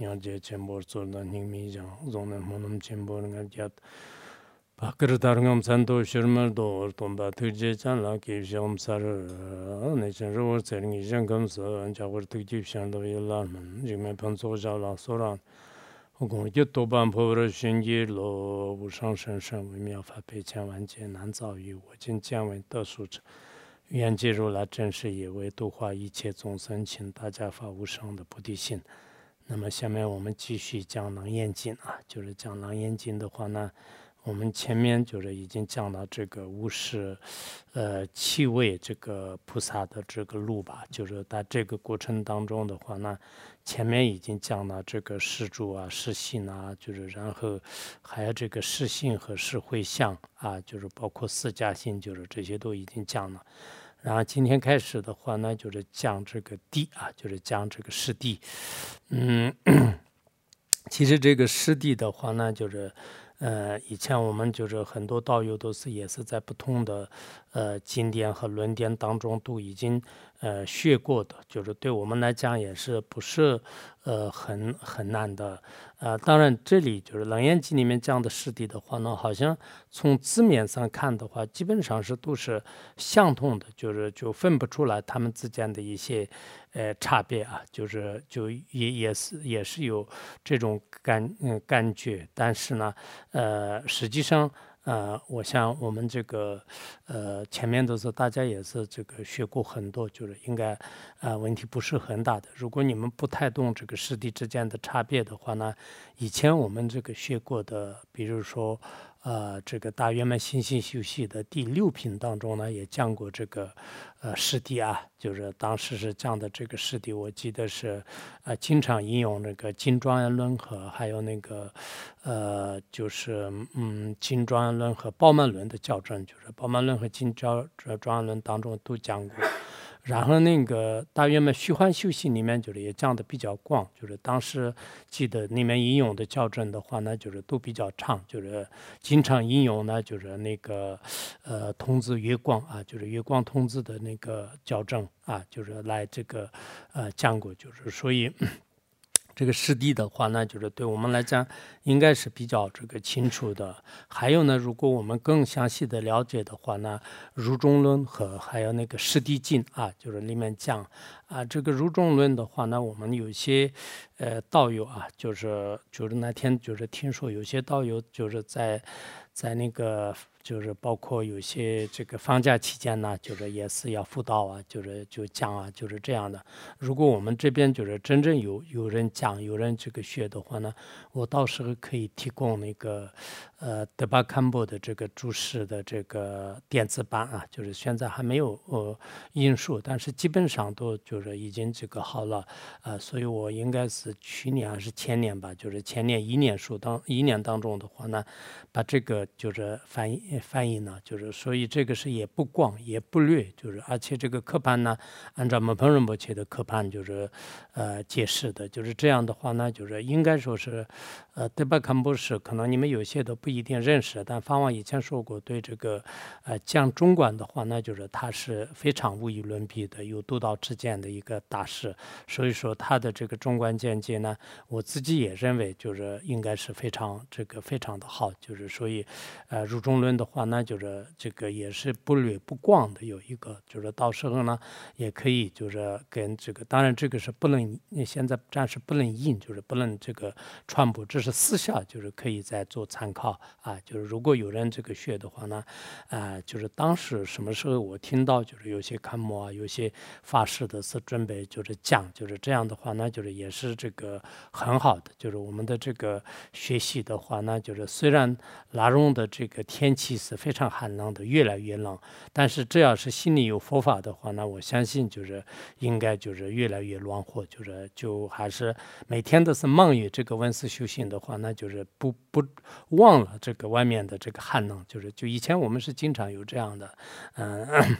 Nhau jie chimborsol nanging mijau, zonan monon chimbors ngajat, pakir tar ngam santo, shirmal dool, tumba thujjet janla, kipshom sari, neshan rurwosar ngijan kamso, nchakur thujipshan doyil lamun, jingmen pamsukjal lasuran, hukung jutubam, hovorushing jilo, wushang shinsan wimia, fa pe chen wanjie nan zao yu, wajin chen wenta such, yan jirula chen shiyewe, duhwa, iche, zon sanchin, daja fa wushang dapodihin. 那么下面我们继续讲《楞严经》啊，就是讲《楞严经》的话呢，我们前面就是已经讲了这个五十，呃，七位这个菩萨的这个路吧，就是在这个过程当中的话呢，前面已经讲了这个施主啊、施性啊，就是然后还有这个施性和施会相啊，就是包括四加性，就是这些都已经讲了。然后今天开始的话呢，就是讲这个地啊，就是讲这个湿地。嗯，其实这个湿地的话呢，就是呃，以前我们就是很多道友都是也是在不同的呃景点和轮点当中都已经呃学过的，就是对我们来讲也是不是呃很很难的。啊，当然，这里就是《楞严经》里面讲的师弟的话呢，好像从字面上看的话，基本上是都是相同的，就是就分不出来他们之间的一些呃差别啊，就是就也也是也是有这种感嗯感觉，但是呢，呃，实际上。呃，我想我们这个，呃，前面都是大家也是这个学过很多，就是应该，呃，问题不是很大的。如果你们不太懂这个师弟之间的差别的话呢，以前我们这个学过的，比如说。呃，这个大圆满心性修习的第六品当中呢，也讲过这个，呃，师弟啊，就是当时是讲的这个师弟，我记得是，呃，经常引用那个《金庄严论》和还有那个，呃，就是嗯，《金庄严论》和《鲍曼论》的校正，就是《鲍曼论》和《金庄庄严论》当中都讲过。然后那个大约嘛，虚幻修习里面就是也讲的比较广，就是当时记得里面引用的校正的话呢，就是都比较长，就是经常引用呢，就是那个呃通知月光啊，就是月光通知的那个校正啊，就是来这个呃讲过，就是所以。这个湿地的话呢，就是对我们来讲应该是比较这个清楚的。还有呢，如果我们更详细的了解的话呢，《如中论》和还有那个《湿地经》啊，就是里面讲啊，这个《如中论》的话呢，我们有些呃道友啊，就是就是那天就是听说有些道友就是在在那个。就是包括有些这个放假期间呢，就是也是要辅导啊，就是就讲啊，就是这样的。如果我们这边就是真正有有人讲，有人这个学的话呢，我到时候可以提供那个呃德巴坎布的这个注释的这个电子版啊，就是现在还没有呃印数，但是基本上都就是已经这个好了啊，所以我应该是去年还是前年吧，就是前年一年数当一年当中的话呢，把这个就是翻译。翻译呢，就是所以这个是也不广也不略，就是而且这个课盘呢，按照木彭仁波切的课盘就是呃解释的，就是这样的话呢，就是应该说是呃德巴坎布是，可能你们有些都不一定认识，但方王以前说过，对这个呃讲中观的话，那就是他是非常无与伦比的，有独到之见的一个大师，所以说他的这个中观见解呢，我自己也认为就是应该是非常这个非常的好，就是所以呃入中论的。话那就是这个也是不略不广的，有一个就是到时候呢也可以就是跟这个，当然这个是不能现在暂时不能印，就是不能这个传播，这是私下就是可以再做参考啊。就是如果有人这个学的话呢，啊，就是当时什么时候我听到就是有些楷模啊，有些发誓的是准备就是讲，就是这样的话呢，就是也是这个很好的，就是我们的这个学习的话呢，就是虽然拉拢的这个天气。是非常寒冷的，越来越冷。但是只要是心里有佛法的话，那我相信就是应该就是越来越暖和，就是就还是每天都是忙于这个文思修行的话，那就是不不忘这个外面的这个寒冷。就是就以前我们是经常有这样的，嗯。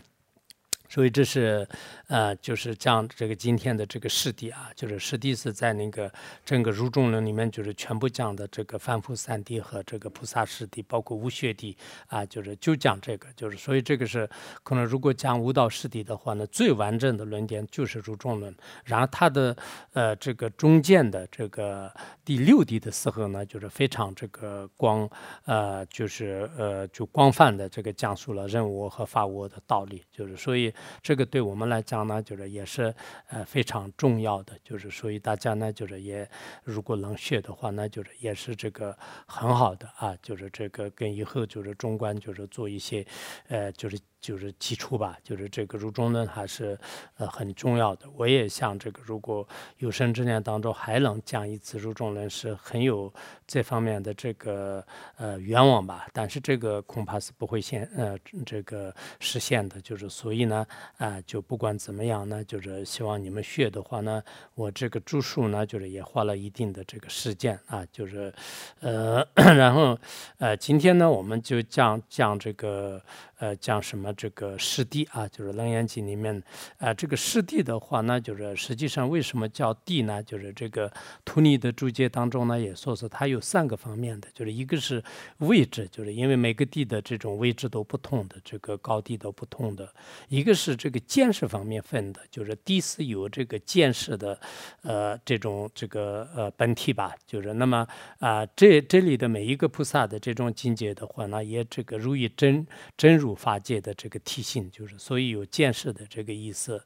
所以这是，呃，就是讲这个今天的这个师地啊，就是师弟是在那个整个入中论里面，就是全部讲的这个凡夫三谛和这个菩萨师地，包括无学谛啊，就是就讲这个，就是所以这个是可能如果讲无道师地的话呢，最完整的论点就是入中论，然后它的呃这个中间的这个第六谛的时候呢，就是非常这个广，呃，就是呃就广泛的这个讲述了人我和法我的道理，就是所以。这个对我们来讲呢，就是也是呃非常重要的，就是所以大家呢，就是也如果能学的话，那就是也是这个很好的啊，就是这个跟以后就是中观就是做一些呃就是。就是基础吧，就是这个入中论还是呃很重要的。我也想这个，如果有生之年当中还能讲一次入中论，是很有这方面的这个呃愿望吧。但是这个恐怕是不会现呃这个实现的。就是所以呢啊，就不管怎么样呢，就是希望你们学的话呢，我这个著述呢，就是也花了一定的这个时间啊，就是呃 然后呃今天呢，我们就讲讲这个。呃，讲什么这个师地啊，就是《楞严经》里面，啊，这个师地的话呢，就是实际上为什么叫地呢？就是这个图尼的注解当中呢，也说是它有三个方面的，就是一个是位置，就是因为每个地的这种位置都不同的，这个高低都不同的；一个是这个见识方面分的，就是地是有这个见识的，呃，这种这个呃本体吧，就是那么啊，这这里的每一个菩萨的这种境界的话呢，也这个如意真真如。入法界的这个体性，就是所以有见识的这个意思。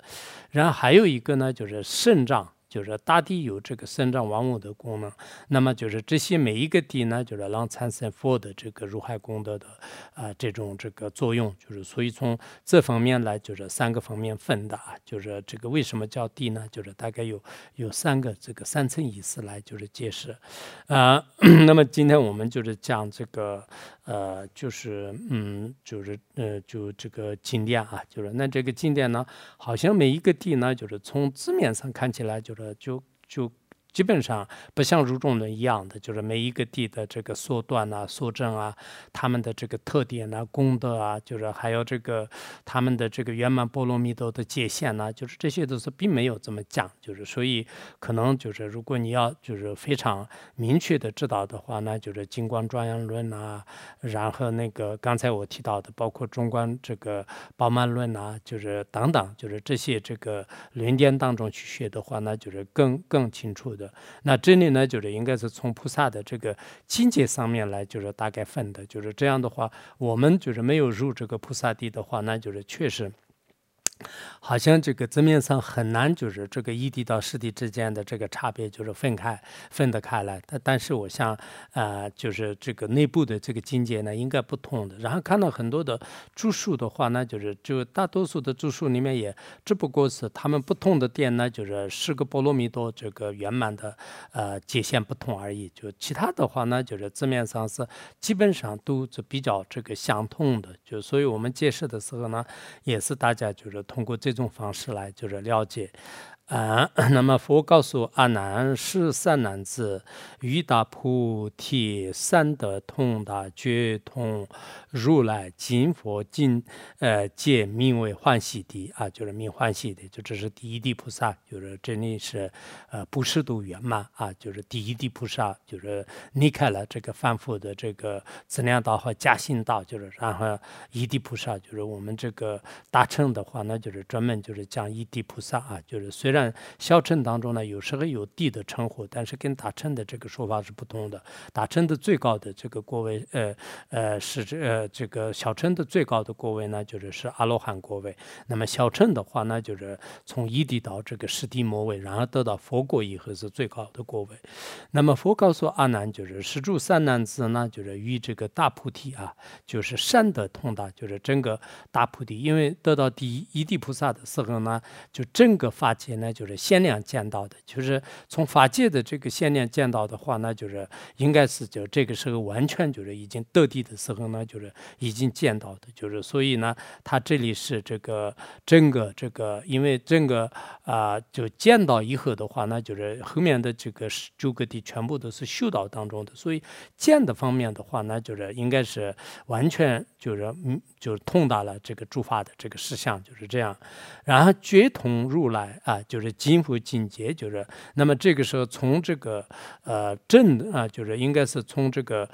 然后还有一个呢，就是肾脏。就是大地有这个生长万物的功能，那么就是这些每一个地呢，就是让产生佛的这个如海功德的啊这种这个作用，就是所以从这方面来就是三个方面分的啊，就是这个为什么叫地呢？就是大概有有三个这个三层意思来就是解释啊。那么今天我们就是讲这个呃，就是嗯，就是呃，就这个经典啊，就是那这个经典呢，好像每一个地呢，就是从字面上看起来就是。就就。基本上不像入中论一样的，就是每一个地的这个缩断啊、缩正啊，他们的这个特点啊、功德啊，就是还有这个他们的这个圆满波罗蜜多的界限呐，就是这些都是并没有这么讲，就是所以可能就是如果你要就是非常明确的知道的话，那就是金光庄严论啊，然后那个刚才我提到的，包括中观这个宝满论啊，就是等等，就是这些这个论点当中去学的话，那就是更更清楚的。那这里呢，就是应该是从菩萨的这个境界上面来，就是大概分的，就是这样的话，我们就是没有入这个菩萨地的话，那就是确实。好像这个字面上很难，就是这个异地到实地之间的这个差别，就是分开分得开来。但但是我想，呃，就是这个内部的这个境界呢，应该不同的。然后看到很多的著述的话呢，就是就大多数的著述里面也只不过是他们不同的点呢，就是十个波罗蜜多这个圆满的呃界限不同而已。就其他的话呢，就是字面上是基本上都是比较这个相通的。就所以我们解释的时候呢，也是大家就是。通过这种方式来就是了解。啊，那么佛告诉阿难是善男子，欲达菩提，三德通达觉通，如来金佛金呃界名为欢喜地啊，就是名欢喜的，就这是第一地菩萨，就是这里是呃不是度圆满啊，就是第一地菩萨，就是离开了这个凡夫的这个资粮道和加心道，就是然后一地菩萨，就是我们这个大乘的话，那就是专门就是讲一地菩萨啊，就是虽然。小乘当中呢，有时候有地的称呼，但是跟大乘的这个说法是不同的。大乘的最高的这个国位，呃呃是这呃这个小乘的最高的国位呢，就是是阿罗汉国位。那么小乘的话呢，就是从一地到这个十地末位，然后得到佛国以后是最高的国位。那么佛告诉阿难，就是十住三男子呢，就是与这个大菩提啊，就是善德通达，就是整个大菩提，因为得到第一一地菩萨的时候呢，就整个法界呢。就是限量见到的，就是从法界的这个限量见到的话，那就是应该是就这个时候完全就是已经得地的时候呢，就是已经见到的，就是所以呢，他这里是这个整个这个，因为整个啊，就见到以后的话，那就是后面的这个九个地全部都是修道当中的，所以见的方面的话，那就是应该是完全就是嗯，就是通达了这个诸法的这个实相，就是这样，然后觉通如来啊。就是金佛境界，就是那么这个时候从这个呃正啊，就是应该是从这个。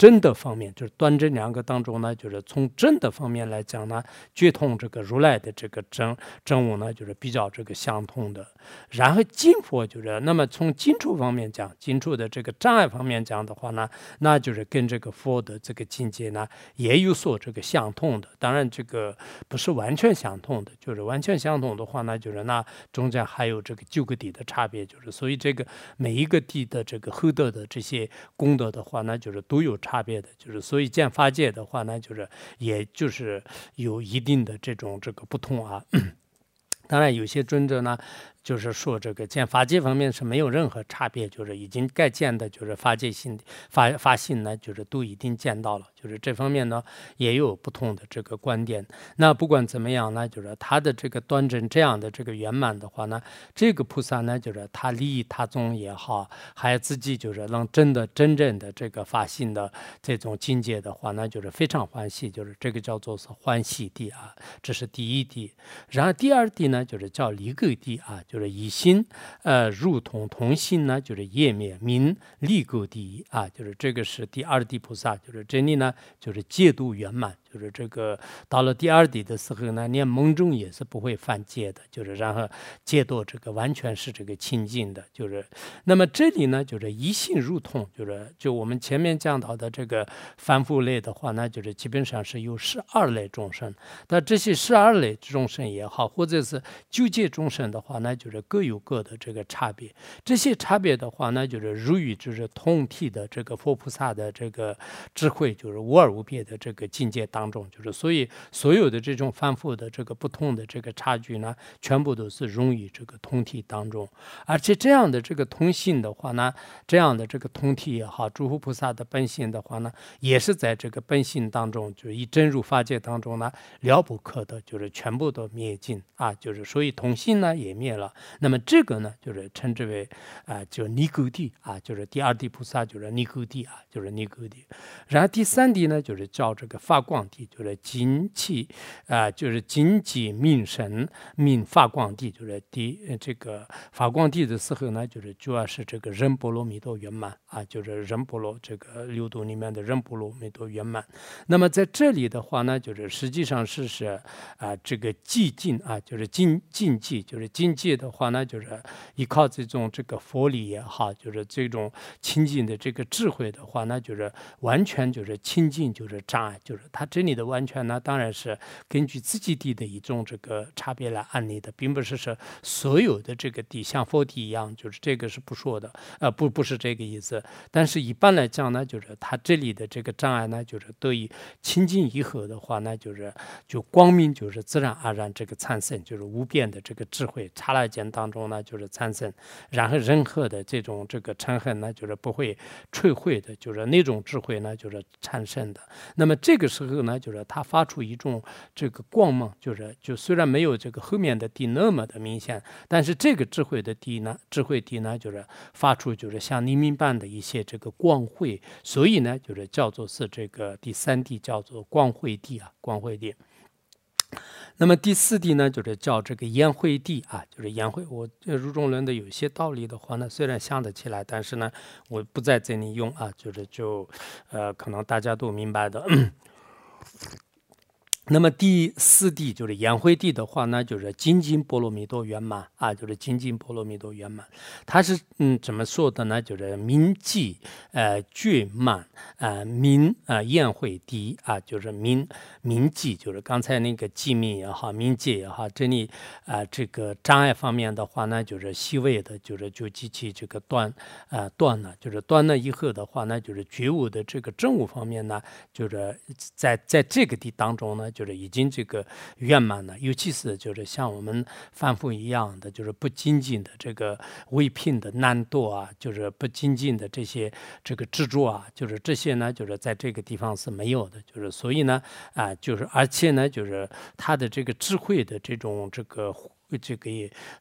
真的方面，就是端正两个当中呢，就是从真的方面来讲呢，觉通这个如来的这个真真我呢，就是比较这个相通的。然后金佛就是，那么从金处方面讲，金处的这个障碍方面讲的话呢，那就是跟这个佛的这个境界呢也有所这个相通的。当然这个不是完全相通的，就是完全相通的话呢，就是那中间还有这个九个地的差别，就是所以这个每一个地的这个厚德的这些功德的话，那就是都有差。差别的就是，所以见法界的话呢，就是也就是有一定的这种这个不同啊。当然，有些尊者呢。就是说，这个见法界方面是没有任何差别，就是已经该见的，就是法界性、法法性呢，就是都已经见到了。就是这方面呢，也有不同的这个观点。那不管怎么样呢，就是他的这个端正这样的这个圆满的话呢，这个菩萨呢，就是他利益他宗也好，还自己就是能真的真正的这个发性的这种境界的话，那就是非常欢喜，就是这个叫做是欢喜地啊，这是第一地。然后第二地呢，就是叫离垢地啊。就是以心，呃，入同同心呢，就是业灭名利故第一啊，就是这个是第二地菩萨，就是真理呢，就是戒度圆满。就是这个到了第二地的时候呢，连梦中也是不会犯戒的，就是然后戒度这个完全是这个清净的，就是那么这里呢，就是一心入通，就是就我们前面讲到的这个凡夫类的话呢，就是基本上是有十二类众生，但这些十二类众生也好，或者是九界众生的话呢，就是各有各的这个差别，这些差别的话呢，就是如于就是通体的这个佛菩萨的这个智慧，就是无二无别的这个境界当。当中就是，所以所有的这种反复的这个不同的这个差距呢，全部都是融于这个通体当中。而且这样的这个通性的话呢，这样的这个通体也好，诸佛菩萨的本性的话呢，也是在这个本性当中，就一真如法界当中呢，了不可得，就是全部都灭尽啊，就是所以通性呢也灭了。那么这个呢，就是称之为啊，就尼垢地啊，就是第二地菩萨就是尼垢地啊，就是尼垢地。然后第三地呢，就是叫这个发光。地就是精气啊，就是精气命神命发光地，就是第这个发光地的时候呢，就是主要是这个人波罗蜜多圆满啊，就是人波罗这个六度里面的人波罗蜜多圆满。那么在这里的话呢，就是实际上是是啊，这个寂静啊，就是静静寂，就是静寂的话呢，就是依靠这种这个佛理也好，就是这种清净的这个智慧的话，那就是完全就是清净就是障碍，就是他这。这里的完全呢，当然是根据自己地的一种这个差别来安立的，并不是说所有的这个地像佛地一样，就是这个是不说的，呃，不不是这个意思。但是一般来讲呢，就是它这里的这个障碍呢，就是得以清净以后的话呢，就是就光明就是自然而然这个产生，就是无边的这个智慧刹那间当中呢，就是产生，然后任何的这种这个嗔恨呢，就是不会摧毁的，就是那种智慧呢，就是产生的。那么这个时候呢。那就是它发出一种这个光芒，就是就虽然没有这个后面的地那么的明显，但是这个智慧的地呢，智慧地呢，就是发出就是像黎明般的一些这个光辉，所以呢，就是叫做是这个第三地叫做光辉地啊，光辉地。那么第四地呢，就是叫这个烟灰地啊，就是烟灰。我入中论的有些道理的话呢，虽然想得起来，但是呢，我不在这里用啊，就是就呃，可能大家都明白的。那么第四地就是颜慧地的话呢，就是金金波罗蜜多圆满啊，就是金金波罗蜜多圆满。它是嗯怎么说的呢？就是铭记呃绝满呃明啊宴会地啊，就是明铭记，就是刚才那个记名也好，铭记也好，这里啊这个障碍方面的话呢，就是细微的，就是就机器这个断啊断了，就是断了以后的话呢，就是觉悟的这个正悟方面呢，就是在在这个地当中呢，就是已经这个圆满了，尤其是就是像我们凡夫一样的，就是不仅仅的这个为聘的难度啊，就是不仅仅的这些这个执着啊，就是这些呢，就是在这个地方是没有的，就是所以呢，啊，就是而且呢，就是他的这个智慧的这种这个。这个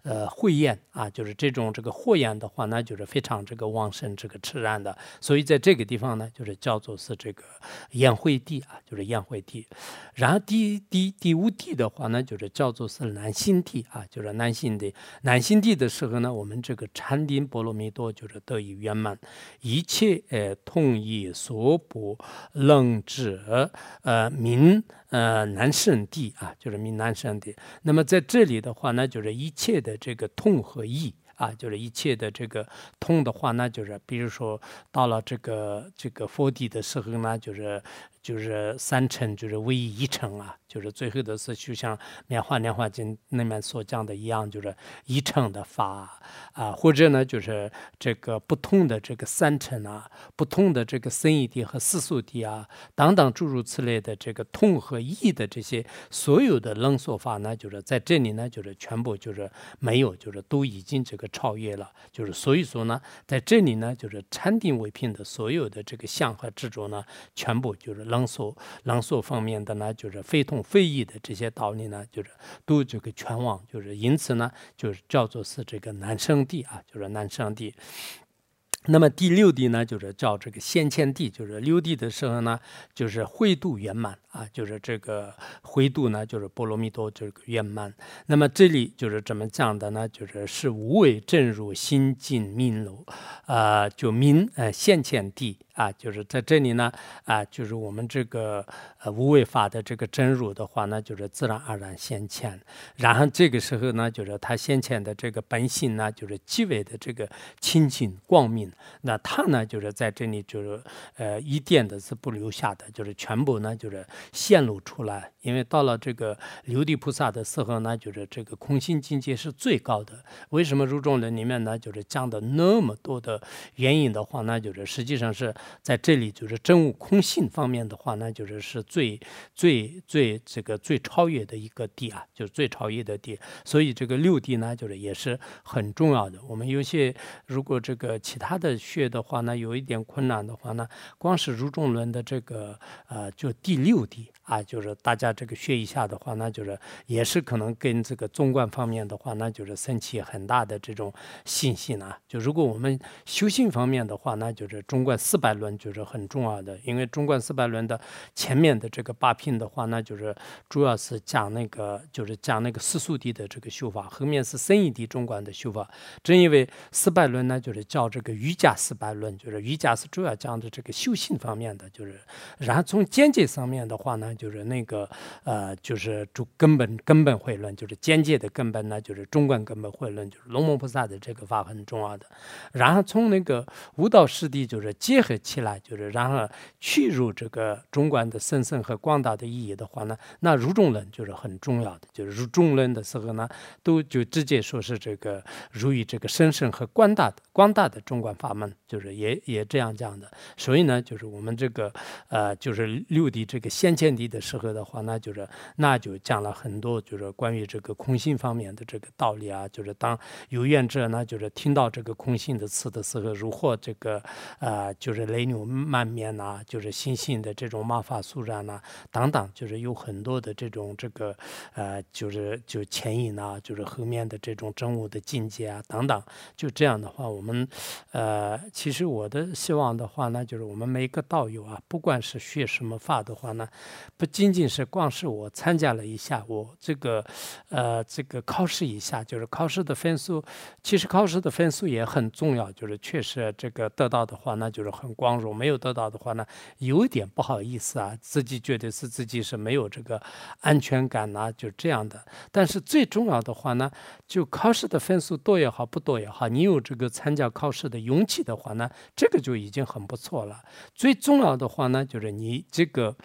呃慧眼啊，就是这种这个慧眼的话呢，就是非常这个旺盛、这个炽然的，所以在这个地方呢，就是叫做是这个宴会地啊，就是宴会地。然后第第第五地的话呢，就是叫做是南心地啊，就是南心地。南心地的时候呢，我们这个禅定波罗蜜多就是得以圆满，一切呃通义所不能知呃明呃南圣地啊，就是闽南圣地。那么在这里的话呢。就是一切的这个痛和意啊，就是一切的这个痛的话，呢就是比如说到了这个这个佛地的时候呢，就是就是三乘就是唯一一乘啊。就是最后的是，就像《棉花莲花经》里面所讲的一样，就是一乘的法啊，或者呢，就是这个不同的这个三乘啊，不同的这个生意地和世俗地啊，等等诸如此类的这个痛和义的这些所有的楞说法呢，就是在这里呢，就是全部就是没有，就是都已经这个超越了。就是所以说呢，在这里呢，就是禅定为品的所有的这个相和执着呢，全部就是楞朗诵朗诵方面的呢，就是非同。非议的这些道理呢，就是都这个全忘，就是因此呢，就是叫做是这个南生地啊，就是南生地。那么第六地呢，就是叫这个先前地，就是六地的时候呢，就是慧度圆满啊，就是这个慧度呢，就是波罗蜜多这个圆满。那么这里就是怎么讲的呢？就是是无为正入心尽明路，啊，就明呃先前地。啊，就是在这里呢，啊，就是我们这个呃无为法的这个真如的话呢，就是自然而然现前。然后这个时候呢，就是他先前的这个本性呢，就是极为的这个清净光明。那他呢，就是在这里就是呃一点的是不留下的，就是全部呢就是显露出来。因为到了这个琉璃菩萨的时候呢，就是这个空性境界是最高的。为什么入众人里面呢，就是讲的那么多的原因的话呢，就是实际上是。在这里就是真悟空性方面的话呢，就是是最最最这个最超越的一个地啊，就是最超越的地。所以这个六地呢，就是也是很重要的。我们有些如果这个其他的穴的话呢，有一点困难的话呢，光是如中轮的这个呃，就第六地啊，就是大家这个学一下的话，那就是也是可能跟这个纵观方面的话，那就是升起很大的这种信心啊。就如果我们修行方面的话，那就是中观四百。轮就是很重要的，因为中观四百轮的前面的这个八品的话，那就是主要是讲那个，就是讲那个世俗地的这个修法，后面是深一地中观的修法。正因为四百轮呢，就是叫这个瑜伽四百论，就是瑜伽是主要讲的这个修行方面的，就是然后从间接上面的话呢，就是那个呃，就是主根本根本会论，就是间接的根本呢，就是中观根本会论，就是龙门菩萨的这个法很重要的。然后从那个五道师地，就是结合。起来就是，然后去入这个中观的深深和广大的意义的话呢，那入中论就是很重要的。就是入中论的时候呢，都就直接说是这个如于这个深深和广大的广大的中观法门，就是也也这样讲的。所以呢，就是我们这个呃，就是六地这个先见地的时候的话，那就是那就讲了很多，就是关于这个空性方面的这个道理啊。就是当有愿者呢，就是听到这个空性的词的时候，如获这个呃，就是。雷牛满面呐，就是心性的这种毛发素染呐，等等，就是有很多的这种这个呃，就是就牵引呐，就是后面的这种真悟的境界啊，等等。就这样的话，我们呃，呃其实我的希望的话呢，就是我们每一个道友啊，不管是学什么法的话呢，不仅仅是光是我参加了一下，我这个呃这个考试一下，就是考试的分数，其实考试的分数也很重要，就是确实这个得到的话，那就是很光。光荣没有得到的话呢，有点不好意思啊，自己觉得是自己是没有这个安全感呐，就这样的。但是最重要的话呢，就考试的分数多也好，不多也好，你有这个参加考试的勇勇气的话呢，这个就已经很不错了。最重要的话呢，就是你这个。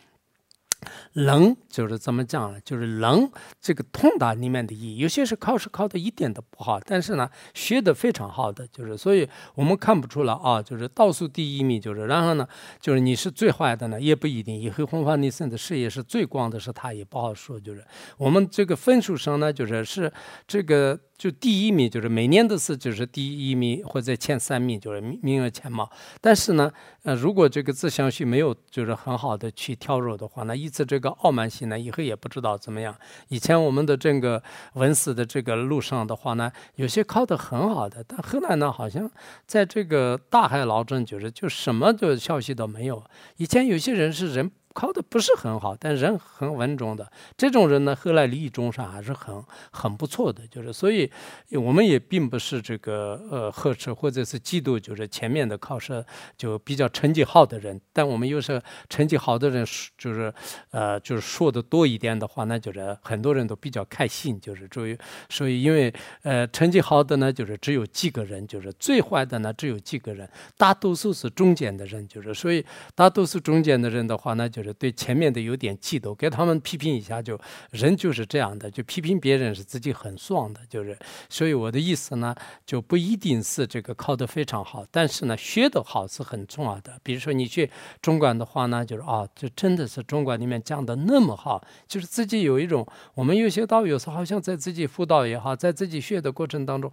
能就是怎么讲呢？就是能这个通达里面的意义，有些是考试考的一点都不好，但是呢学的非常好的，就是所以我们看不出来啊，就是倒数第一名，就是然后呢，就是你是最坏的呢，也不一定。以后红发尼森的事业是最光的，是他也不好说。就是我们这个分数上呢，就是是这个。就第一名就是每年都是就是第一名或者前三名就是名额前茅，但是呢，呃，如果这个自相续没有就是很好的去挑入的话，那一次这个傲慢心呢，以后也不知道怎么样。以前我们的这个文史的这个路上的话呢，有些考得很好的，但后来呢，好像在这个大海捞针，就是就什么的消息都没有。以前有些人是人。考的不是很好，但人很稳重的这种人呢，后来利益中上还是很很不错的。就是所以，我们也并不是这个呃呵斥或者是嫉妒，就是前面的考试就比较成绩好的人。但我们又是成绩好的人，就是呃就是说的多一点的话，那就是很多人都比较开心。就是注意，所以因为呃成绩好的呢，就是只有几个人，就是最坏的呢只有几个人，大多数是中间的人。就是所以大多数中间的人的话，那就。对前面的有点嫉妒，给他们批评一下，就人就是这样的，就批评别人是自己很爽的，就是。所以我的意思呢，就不一定是这个考得非常好，但是呢，学得好是很重要的。比如说你去中管的话呢，就是啊，就真的是中管里面讲的那么好，就是自己有一种，我们有些道有时候好像在自己辅导也好，在自己学的过程当中。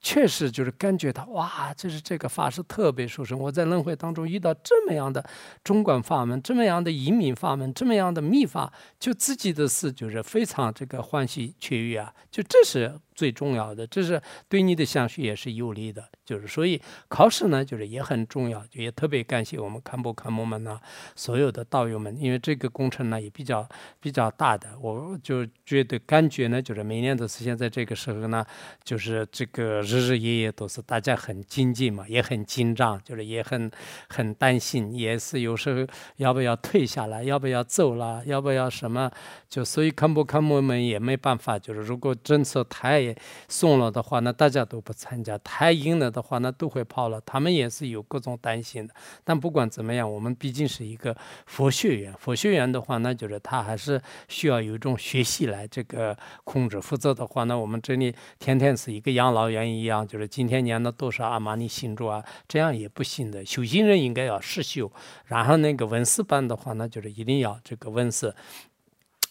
确实就是感觉到哇，就是这个法师特别殊胜。我在轮回当中遇到这么样的中观法门，这么样的移民法门，这么样的秘法，就自己的事就是非常这个欢喜雀跃啊，就这是。最重要的，这是对你的向学也是有利的，就是所以考试呢，就是也很重要，也特别感谢我们堪布堪木们呢，所有的道友们，因为这个工程呢也比较比较大的，我就觉得感觉呢，就是每年都是现在这个时候呢，就是这个日日夜夜都是大家很精进嘛，也很紧张，就是也很很担心，也是有时候要不要退下来，要不要走了，要不要什么，就所以堪布堪木们也没办法，就是如果政策太。送了的话，那大家都不参加；太硬了的话，那都会跑了。他们也是有各种担心的。但不管怎么样，我们毕竟是一个佛学院。佛学院的话，那就是他还是需要有一种学习来这个控制。否则的话，那我们这里天天是一个养老院一样，就是今天念了多少阿玛尼心咒啊，这样也不行的。修行人应该要实修，然后那个文思班的话，那就是一定要这个文思。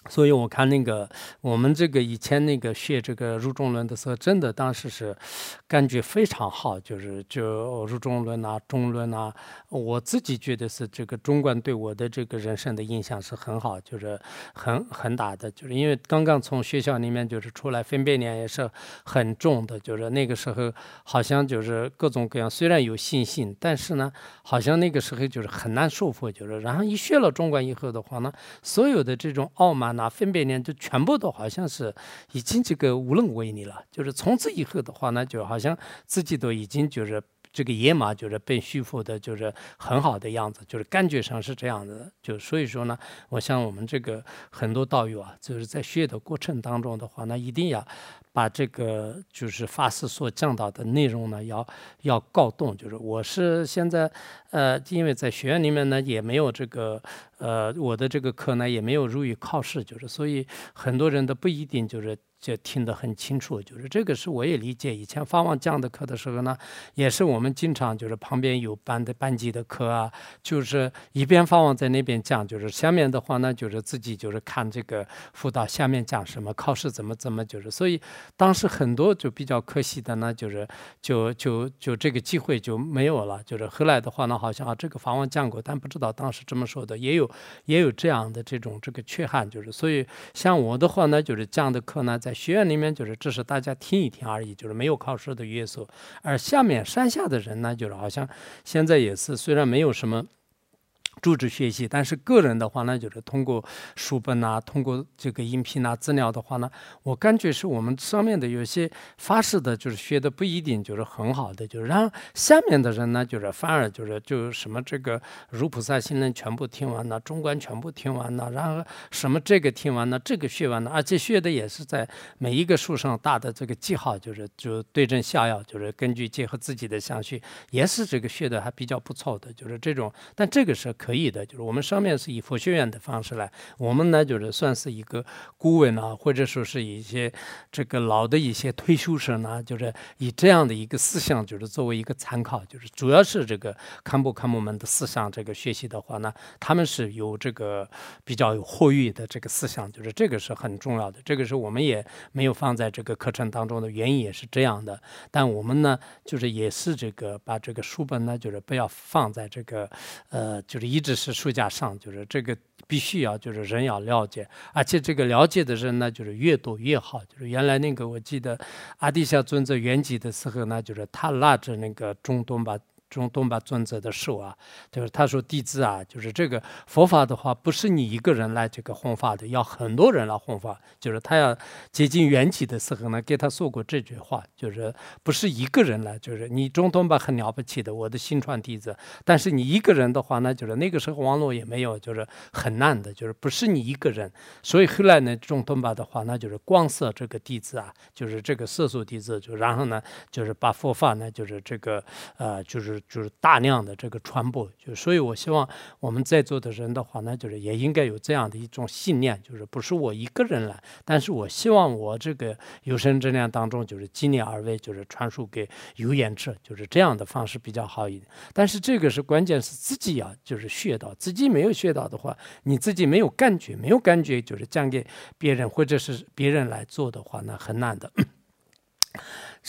所以我看那个我们这个以前那个学这个入中论的时候，真的当时是感觉非常好，就是就入中论啊、中论啊，我自己觉得是这个中观对我的这个人生的印象是很好，就是很很大的，就是因为刚刚从学校里面就是出来，分别念也是很重的，就是那个时候好像就是各种各样，虽然有信心，但是呢，好像那个时候就是很难受服，就是然后一学了中观以后的话呢，所有的这种傲慢。那分别呢就全部都好像是已经这个无能为力了，就是从此以后的话呢，就好像自己都已经就是这个野马就是被驯服的，就是很好的样子，就是感觉上是这样的。就所以说呢，我想我们这个很多道友啊，就是在学的过程当中的话，那一定要。把这个就是法师所讲到的内容呢，要要搞懂。就是我是现在，呃，因为在学院里面呢，也没有这个，呃，我的这个课呢，也没有入于考试，就是所以很多人都不一定就是。就听得很清楚，就是这个是我也理解。以前法王讲的课的时候呢，也是我们经常就是旁边有班的班级的课啊，就是一边法王在那边讲，就是下面的话呢，就是自己就是看这个辅导下面讲什么，考试怎么怎么，就是所以当时很多就比较可惜的呢，就是就就就这个机会就没有了。就是后来的话呢，好像啊这个法王讲过，但不知道当时这么说的，也有也有这样的这种这个缺憾，就是所以像我的话呢，就是讲的课呢在。学院里面，就是只是大家听一听而已，就是没有考试的约束。而下面山下的人呢，就是好像现在也是，虽然没有什么。组织学习，但是个人的话呢，就是通过书本啊，通过这个音频啊资料的话呢，我感觉是我们上面的有些发誓的，就是学的不一定就是很好的，就是让下面的人呢，就是反而就是就什么这个如菩萨心论全部听完了，中观全部听完了，然后什么这个听完了，这个学完了，而且学的也是在每一个书上打的这个记号，就是就对症下药，就是根据结合自己的相续，也是这个学的还比较不错的，就是这种，但这个是可。可以的，就是我们上面是以佛学院的方式来，我们呢就是算是一个顾问啊，或者说是一些这个老的一些退休生啊，就是以这样的一个思想，就是作为一个参考，就是主要是这个堪布堪布们的思想这个学习的话呢，他们是有这个比较有货运的这个思想，就是这个是很重要的，这个是我们也没有放在这个课程当中的原因也是这样的，但我们呢就是也是这个把这个书本呢就是不要放在这个呃就是一。一直是书架上，就是这个必须要，就是人要了解，而且这个了解的人呢，就是越多越好。就是原来那个，我记得阿底峡尊者圆寂的时候呢，就是他拉着那个中东吧。中东巴尊者的手啊，就是他说弟子啊，就是这个佛法的话，不是你一个人来这个弘法的，要很多人来弘法。就是他要接近缘起的时候呢，给他说过这句话，就是不是一个人来，就是你中东巴很了不起的，我的新传弟子。但是你一个人的话呢，就是那个时候网络也没有，就是很难的，就是不是你一个人。所以后来呢，中东巴的话，那就是光色这个弟子啊，就是这个色素弟子，就然后呢，就是把佛法呢，就是这个呃，就是。就是大量的这个传播，就所以我希望我们在座的人的话呢，就是也应该有这样的一种信念，就是不是我一个人来，但是我希望我这个有生之年当中，就是尽力而为，就是传输给有缘者，就是这样的方式比较好一点。但是这个是关键是自己要就是学到，自己没有学到的话，你自己没有感觉，没有感觉就是讲给别人或者是别人来做的话，那很难的。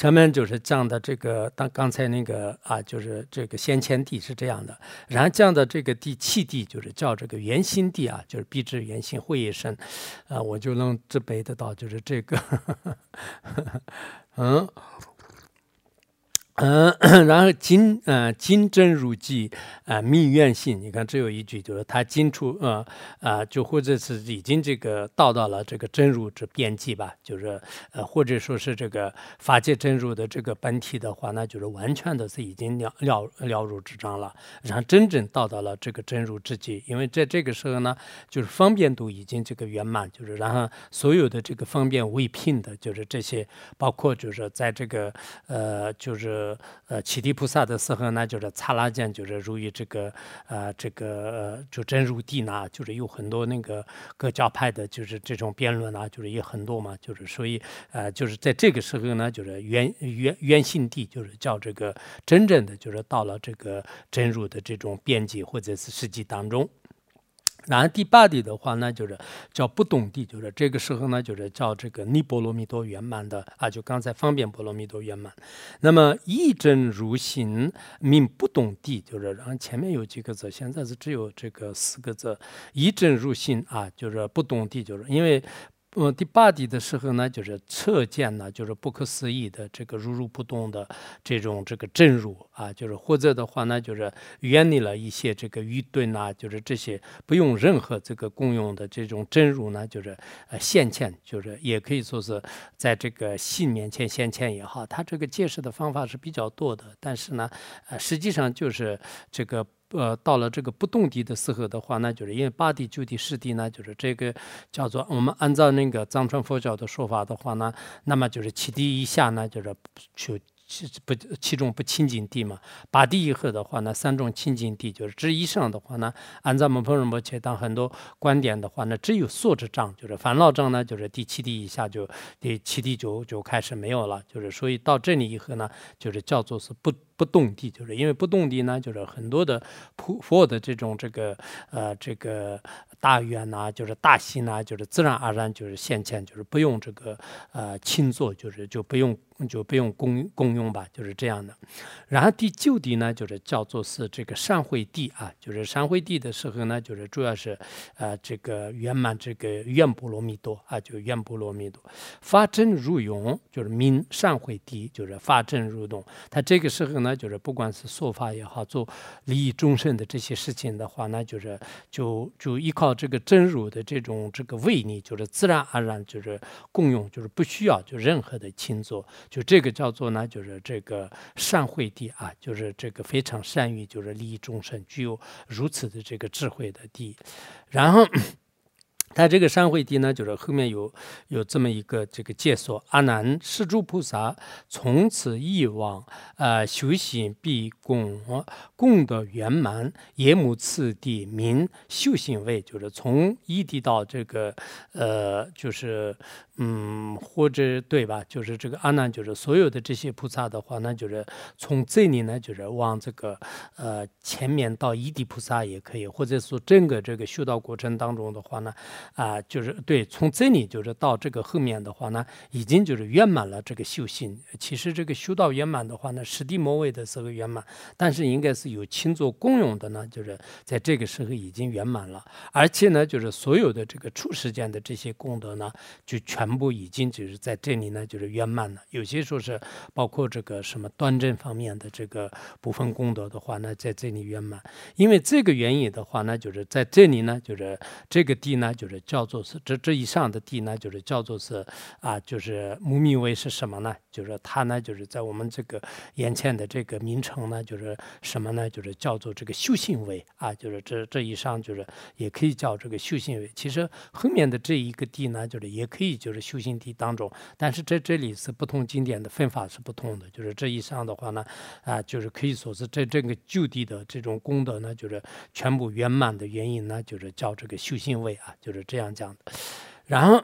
前面就是讲的这个，当刚才那个啊，就是这个先前地是这样的，然后讲的这个地气地就是叫这个圆心地啊，就是必至圆心会一生，啊，我就能自备得到，就是这个，嗯。嗯，然后金呃金针如记啊，密愿性，你看只有一句，就是他金出呃啊，就或者是已经这个到到了这个真如之边际吧，就是呃或者说是这个法界真如的这个本体的话，那就是完全的是已经了了了如指掌了，然后真正到到了这个真如之际，因为在这个时候呢，就是方便度已经这个圆满，就是然后所有的这个方便未聘的，就是这些包括就是在这个呃就是。呃，启迪菩萨的时候呢，就是刹那间，就是如于这个呃，这个就真如地呢，就是有很多那个各教派的，就是这种辩论啊，就是也很多嘛，就是所以呃，就是在这个时候呢，就是原原原性地，就是叫这个真正的，就是到了这个真如的这种边际或者是实际当中。然后第八地的话呢，就是叫不懂地，就是这个时候呢，就是叫这个尼波罗蜜多圆满的啊，就刚才方便波罗蜜多圆满。那么一真如心命不懂地，就是然后前面有几个字，现在是只有这个四个字，一真如心啊，就是不懂地，就是因为。嗯，第八题的时候呢，就是测见呢，就是不可思议的这个如如不动的这种这个真如啊，就是或者的话呢，就是远离了一些这个愚钝呐，就是这些不用任何这个功用的这种真如呢，就是呃现前，就是也可以说是在这个信面前现前也好，他这个解释的方法是比较多的，但是呢，呃，实际上就是这个。呃，到了这个不动地的时候的话，那就是因为八地、九地、十地呢，就是这个叫做我们按照那个藏传佛教的说法的话呢，那么就是七地以下呢，就是就。其不其中不清净地嘛，八地以后的话呢，三种清净地就是之以上的话呢，按照我们婆仁波切当很多观点的话呢，只有素质障，就是烦恼障呢，就是第七地以下就第七地就就开始没有了，就是所以到这里以后呢，就是叫做是不不动地，就是因为不动地呢，就是很多的普佛的这种这个呃这个大愿呐，就是大喜呐，就是自然而然就是现前，就是不用这个呃倾坐，就是就不用。就不用共共用吧，就是这样的。然后第九地呢，就是叫做是这个善慧地啊，就是善慧地的时候呢，就是主要是呃这个圆满这个愿波罗蜜多啊，就愿波罗蜜多发真如用，就是明善慧地，就是发真如动。他这个时候呢。呢，就是不管是说法也好，做利益众生的这些事情的话那，就是就就依靠这个真如的这种这个威力，就是自然而然就是共用，就是不需要就任何的亲作，就这个叫做呢，就是这个善慧地啊，就是这个非常善于就是利益众生，具有如此的这个智慧的地，然后。他这个山会地呢，就是后面有有这么一个这个介绍：阿难施诸菩萨从此以往，呃，修行必功功德圆满，耶母次第名修行位，就是从一地到这个呃，就是嗯，或者对吧？就是这个阿难，就是所有的这些菩萨的话，那就是从这里呢，就是往这个呃前面到一地菩萨也可以，或者说整个这个修道过程当中的话呢。啊，就是对，从这里就是到这个后面的话呢，已经就是圆满了这个修行。其实这个修道圆满的话呢，实地末位的时候圆满，但是应该是有亲作功用的呢，就是在这个时候已经圆满了。而且呢，就是所有的这个出世间的这些功德呢，就全部已经就是在这里呢，就是圆满了。有些说是包括这个什么端正方面的这个部分功德的话呢，在这里圆满。因为这个原因的话呢，就是在这里呢，就是这个地呢，就。叫做是这这以上的地呢，就是叫做是啊，就是母密位是什么呢？就是它呢，就是在我们这个眼前的这个名称呢，就是什么呢？就是叫做这个修行位啊，就是这这以上就是也可以叫这个修行位。其实后面的这一个地呢，就是也可以就是修行地当中，但是在这里是不同经典的分法是不同的。就是这以上的话呢，啊，就是可以说是在这个就地的这种功德呢，就是全部圆满的原因呢，就是叫这个修行位啊，就是。是这样讲的，然后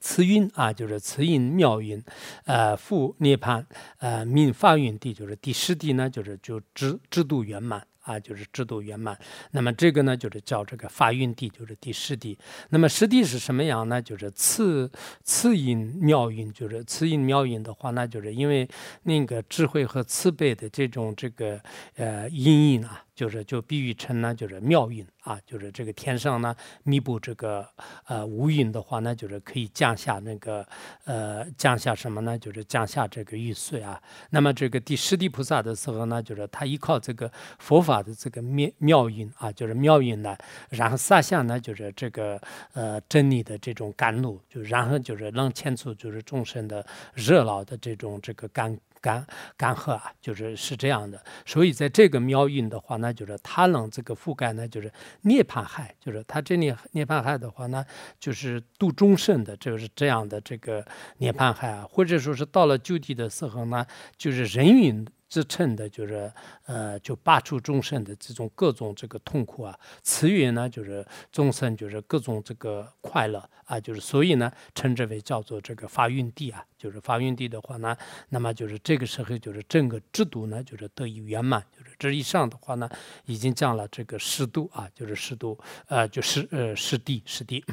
慈运啊，就是慈运妙运，呃，复涅槃，呃，命发运地就是第十地呢，就是就制制度圆满。啊，就是制度圆满。那么这个呢，就是叫这个发运地，就是第十地。那么十地是什么样呢？就是次次音妙音，就是次音妙音的话，那就是因为那个智慧和慈悲的这种这个呃音音啊，就是就比喻成呢，就是妙音啊，就是这个天上呢弥补这个呃无云的话，呢就是可以降下那个呃降下什么呢？就是降下这个玉碎啊。那么这个第十地菩萨的时候呢，就是他依靠这个佛法。的这个妙妙音啊，就是妙音呢，然后撒下呢，就是这个呃真理的这种甘露，就然后就是能牵出就是众生的热闹的这种这个甘干干涸啊，就是是这样的。所以在这个妙运的话呢，就是它能这个覆盖呢，就是涅槃海，就是它这里涅槃海的话呢，就是度众生的，就是这样的这个涅槃海啊，或者说是到了就地的时候呢，就是人云。支撑的就是，呃，就拔除众生的这种各种这个痛苦啊，慈云呢就是众生就是各种这个快乐啊，就是所以呢称之为叫做这个发运地啊，就是发运地的话呢，那么就是这个时候就是整个制度呢就是得以圆满，就是这以上的话呢已经降了这个湿度啊，就是湿度，呃，就是呃湿地湿地，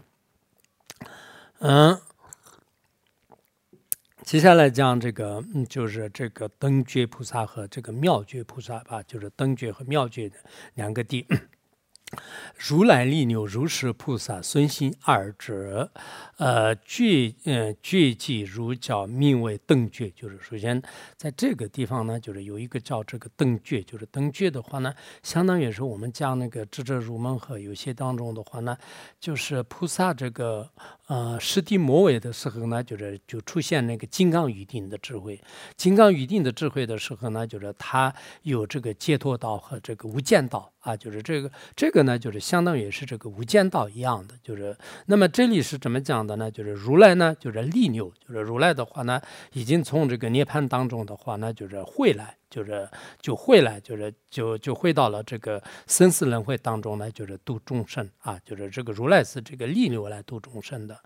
嗯。接下来讲这个，嗯，就是这个灯觉菩萨和这个妙觉菩萨吧，就是灯觉和妙觉的两个地。如来力牛如是菩萨孙心二者，呃，觉嗯觉即如叫名为灯觉，就是首先在这个地方呢，就是有一个叫这个灯觉，就是灯觉的话呢，相当于是我们讲那个智者入门和有些当中的话呢，就是菩萨这个呃实地末尾的时候呢，就是就出现那个金刚预定的智慧，金刚预定的智慧的时候呢，就是它有这个解脱道和这个无间道。啊，就是这个，这个呢，就是相当于是这个无间道一样的，就是那么这里是怎么讲的呢？就是如来呢，就是利牛，就是如来的话呢，已经从这个涅槃当中的话呢，就是回来。就是就会来，就是就就回到了这个生死轮回当中呢，就是度众生啊，就是这个如来是这个逆流来度众生的。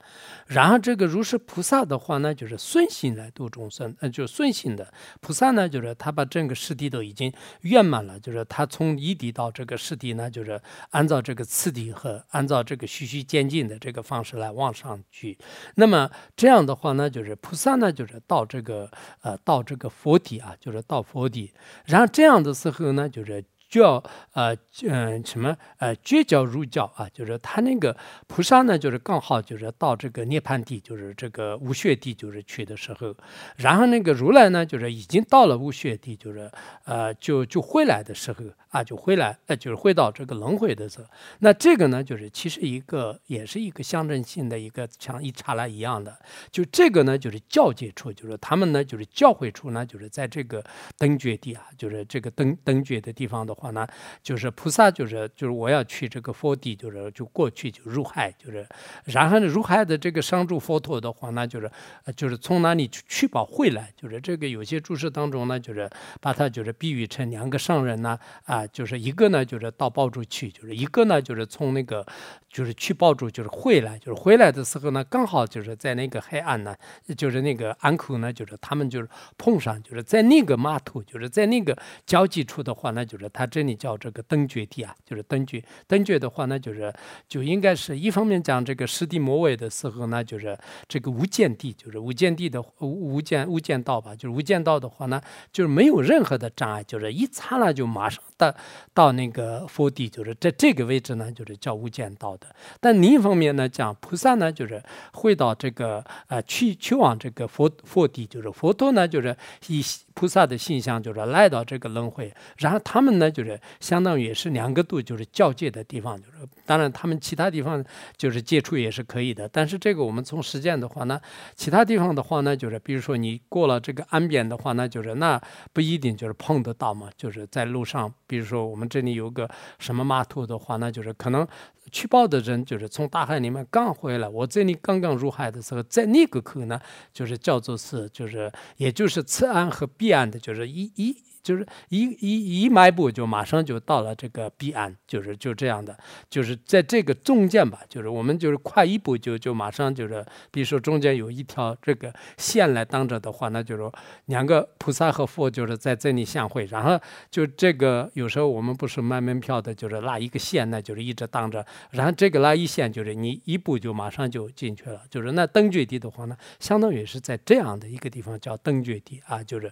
然后这个如是菩萨的话呢，就是顺行来度众生，呃，就顺行的菩萨呢，就是他把整个世地都已经圆满了，就是他从一地到这个世地呢，就是按照这个次第和按照这个循序渐进的这个方式来往上去。那么这样的话呢，就是菩萨呢，就是到这个呃到这个佛底啊，就是到佛。地，然后这样的时候呢，就是叫呃嗯什么呃绝交入教啊，就是他那个菩萨呢，就是刚好就是到这个涅槃地，就是这个无血地，就是去的时候，然后那个如来呢，就是已经到了无血地，就是呃就就回来的时候啊，就回来呃就是回到这个轮回的时候，那这个呢，就是其实一个也是一个象征性的一个像一刹那一样的，就这个呢，就是教界处，就是他们呢，就是教会处呢，就是在这个灯觉地啊，就是这个灯灯觉的地方的。话呢，就是菩萨，就是就是我要去这个佛地，就是就过去就入海，就是然后呢入海的这个上住佛陀的话呢，就是就是从哪里去取宝回来，就是这个有些注释当中呢，就是把它就是比喻成两个商人呢，啊，就是一个呢就是到宝珠去，就是一个呢就是从那个就是去宝珠就是回来，就是回来的时候呢，刚好就是在那个海岸呢，就是那个岸口呢，就是他们就是碰上，就是在那个码头，就是在那个交际处的话呢，就是他。这里叫这个登觉地啊，就是登觉。登觉的话呢，就是就应该是一方面讲这个师地末尾的时候呢，就是这个无间地，就是无间地的无无间无间道吧，就是无间道的话呢，就是没有任何的障碍，就是一刹那就马上到到那个佛地，就是在这个位置呢，就是叫无间道的。但另一方面呢，讲菩萨呢，就是会到这个呃去去往这个佛佛地，就是佛陀呢，就是以。菩萨的形象就是来到这个轮回，然后他们呢就是相当于也是两个度，就是交界的地方，就是当然他们其他地方就是接触也是可以的，但是这个我们从实践的话呢，其他地方的话呢，就是比如说你过了这个岸边的话呢，就是那不一定就是碰得到嘛，就是在路上，比如说我们这里有个什么码头的话那，就是可能。取报的人就是从大海里面刚回来，我这里刚刚入海的时候，在那个口呢，就是叫做是，就是也就是此岸和彼岸的，就是一一。就是一一一迈步就马上就到了这个彼岸，就是就这样的，就是在这个中间吧，就是我们就是快一步就就马上就是，比如说中间有一条这个线来当着的话，那就是两个菩萨和佛就是在这里相会，然后就这个有时候我们不是卖门票的，就是拉一个线，那就是一直当着，然后这个拉一线就是你一步就马上就进去了，就是那登觉地的话呢，相当于是在这样的一个地方叫登觉地啊，就是。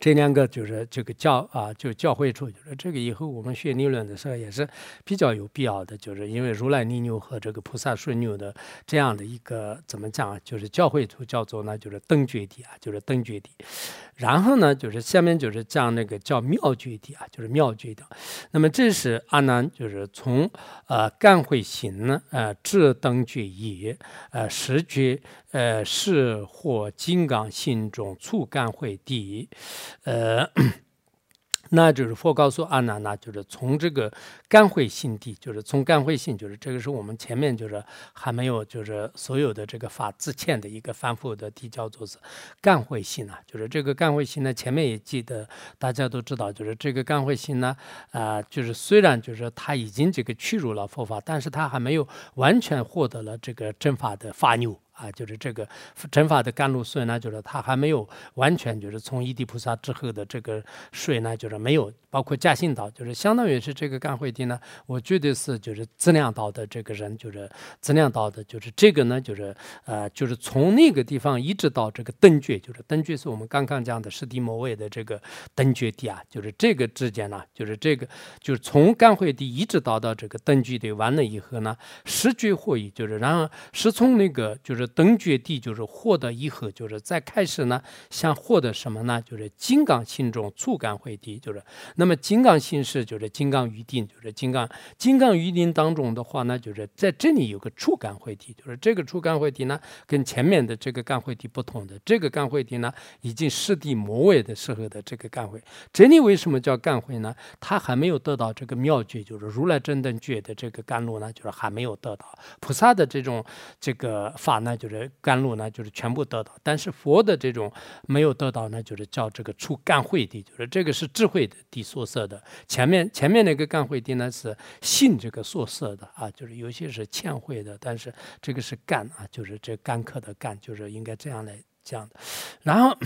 这两个就是这个教啊，就教会处，就是这个以后我们学理论的时候也是比较有必要的，就是因为如来逆牛和这个菩萨顺牛的这样的一个怎么讲，就是教会处叫做呢，就是登觉地啊，就是登觉地。然后呢，就是下面就是讲那个叫妙觉地啊，就是妙觉的。那么这是阿难，就是从呃干会行呢，呃至登觉也，呃实觉。呃，是或金刚心中触干会地，呃，那就是佛告诉阿难，那就是从这个干慧心地，就是从干慧心，就是这个是我们前面就是还没有就是所有的这个法自欠的一个反复的地叫做是干慧心呢，就是这个干慧心呢，前面也记得大家都知道，就是这个干慧心呢，啊，就是虽然就是他已经这个屈辱了佛法，但是他还没有完全获得了这个正法的法牛。啊，就是这个正法的甘露水呢，就是它还没有完全，就是从一地菩萨之后的这个水呢，就是没有。包括嘉兴岛，就是相当于是这个干慧地呢，我绝对是就是质量道的这个人，就是质量道的，就是这个呢，就是呃，就是从那个地方一直到这个登觉，就是登觉是我们刚刚讲的十地末位的这个登觉地啊，就是这个之间呢，就是这个就是从干慧地一直到到这个登觉地完了以后呢，十觉获益，就是然后是从那个就是登觉地就是获得以后，就是再开始呢，想获得什么呢？就是金刚心中触感慧地，就是。那么金刚心是就是金刚预定，就是金刚金刚预定当中的话呢，就是在这里有个触感会体，就是这个触感会体呢，跟前面的这个干会体不同的，这个干会体呢，已经失地魔位的时候的这个干会，这里为什么叫干会呢？它还没有得到这个妙觉，就是如来真等觉的这个甘露呢，就是还没有得到菩萨的这种这个法呢，那就是甘露呢，就是全部得到，但是佛的这种没有得到呢，就是叫这个出干会地，就是这个是智慧的地。所色的前面前面那个干会地呢是性这个所色的啊，就是有些是欠会的，但是这个是干啊，就是这干渴的干，就是应该这样来讲的。然后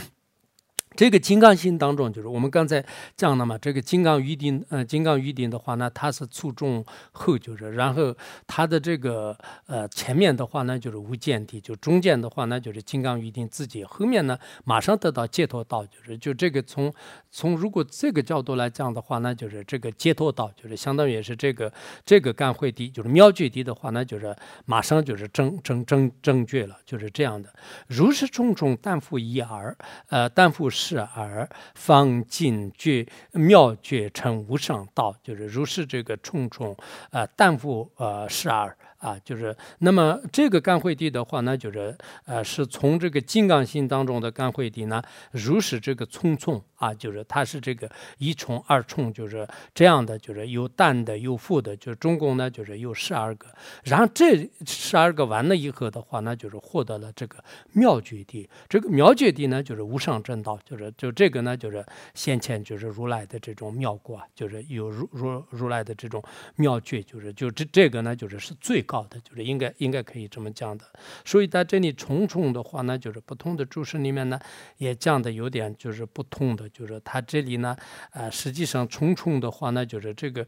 这个金刚心当中，就是我们刚才讲的嘛。这个金刚玉定，呃，金刚玉定的话呢，它是粗重后，就是然后它的这个呃前面的话呢，就是无间地；就中间的话呢，就是金刚玉定自己；后面呢，马上得到解脱道，就是就这个从从如果这个角度来讲的话呢，就是这个解脱道，就是相当于是这个这个干慧地，就是妙觉地的话呢，就是马上就是正正正正觉了，就是这样的。如是重重担负一耳，呃，担负是。是而方尽觉妙觉成无上道，就是如是这个重重啊但复呃是而。啊，就是那么这个干慧地的话呢，就是呃，是从这个金刚心当中的干慧地呢，如是这个匆匆啊，就是它是这个一重二重，就是这样的，就是有淡的有负的，就是中共呢就是有十二个，然后这十二个完了以后的话呢，就是获得了这个妙觉地，这个妙觉地呢就是无上正道，就是就这个呢就是先前就是如来的这种妙果，就是有如如如来的这种妙觉，就是就这这个呢就是是最高。的，就是应该应该可以这么讲的。所以在这里重重的话呢，就是不同的注释里面呢，也讲的有点就是不同的。就是它这里呢，呃，实际上重重的话呢，就是这个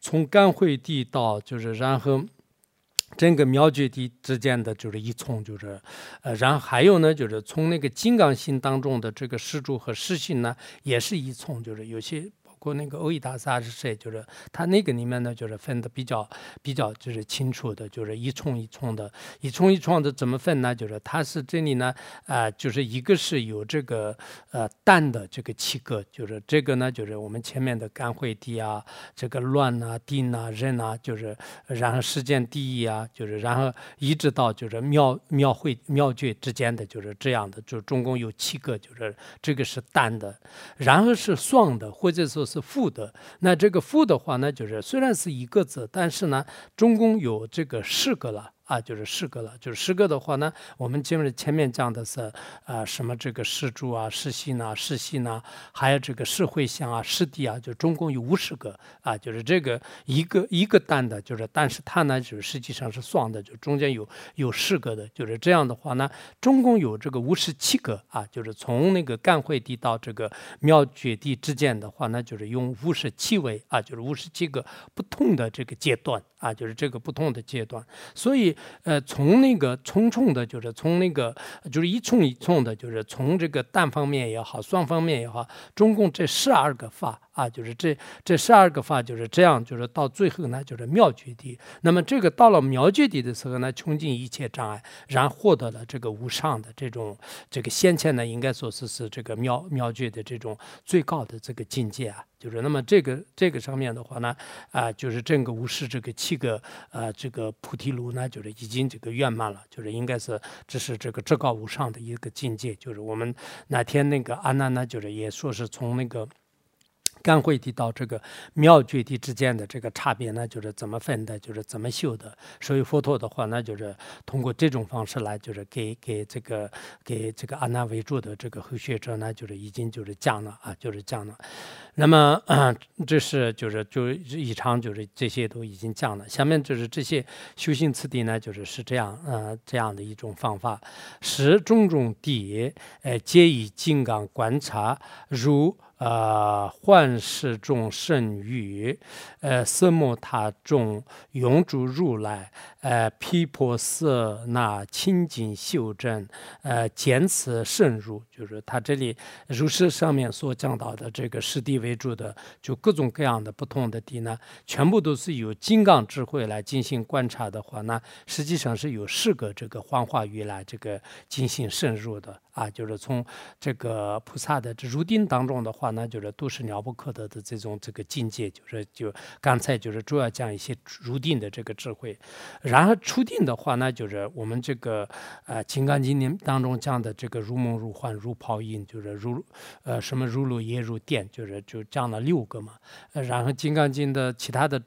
从甘惠地到就是然后整个苗绝地之间的就是一冲，就是呃，然后还有呢，就是从那个金刚心当中的这个施主和施心呢，也是一冲，就是有些。过那个欧伊达萨是谁？就是他那个里面呢，就是分的比较比较就是清楚的，就是一重一重的，一重一重的怎么分呢？就是它是这里呢，啊，就是一个是有这个呃淡的这个七个，就是这个呢，就是我们前面的干会地啊，这个乱啊、定啊、人啊，就是然后时间第一啊，就是然后一直到就是庙庙会庙具之间的就是这样的，就总共有七个，就是这个是淡的，然后是双的，或者说。是负的，那这个负的话呢，就是虽然是一个字，但是呢，中共有这个四个了。啊，就是诗歌了。就是诗歌的话呢，我们前面前面讲的是啊，什么这个诗柱啊、诗信啊、诗信啊，还有这个诗会相啊、诗地啊，就总共有五十个啊。就是这个一个一个单的，就是但是它呢，就是实际上是双的，就中间有有四个的。就是这样的话呢，总共有这个五十七个啊。就是从那个干会地到这个妙觉地之间的话呢，就是用五十七位啊，就是五十七个不同的这个阶段啊，就是这个不同的阶段，所以。呃，从那个重重的，就是从那个，就是一重一重的，就是从这个单方面也好，双方面也好，中共这十二个法。啊，就是这这十二个法就是这样，就是到最后呢，就是妙觉地。那么这个到了妙觉地的时候呢，穷尽一切障碍，然获得了这个无上的这种这个先前呢，应该说是是这个妙妙觉的这种最高的这个境界啊。就是那么这个这个上面的话呢，啊，就是整个无视这个七个呃这个菩提路呢，就是已经这个圆满了，就是应该是这是这个至高无上的一个境界。就是我们那天那个阿难呢，就是也说是从那个。干会地到这个妙觉地之间的这个差别呢，就是怎么分的，就是怎么修的。所以佛陀的话呢，就是通过这种方式来，就是给给这个给这个阿难为主的这个后学者呢，就是已经就是讲了啊，就是讲了。那么这是就是就以上就是这些都已经讲了。下面就是这些修行次第呢，就是是这样呃这样的一种方法，使种种地呃皆以金刚观察如。呃，幻世众圣语，呃，色摩他中永住如来，呃，毗婆色那清净修正，呃，见此深入，就是他这里如是上面所讲到的这个实地为主的，就各种各样的不同的地呢，全部都是由金刚智慧来进行观察的话，那实际上是有四个这个幻化语来这个进行深入的。啊，就是从这个菩萨的这入定当中的话呢，就是都是了不可得的这种这个境界，就是就刚才就是主要讲一些入定的这个智慧，然然后初定的话那，就是我们这个呃《金刚经》当中讲的这个如梦如幻如泡影，就是如呃什么如露也如电，就是就讲了六个嘛，然后《金刚经》的其他的。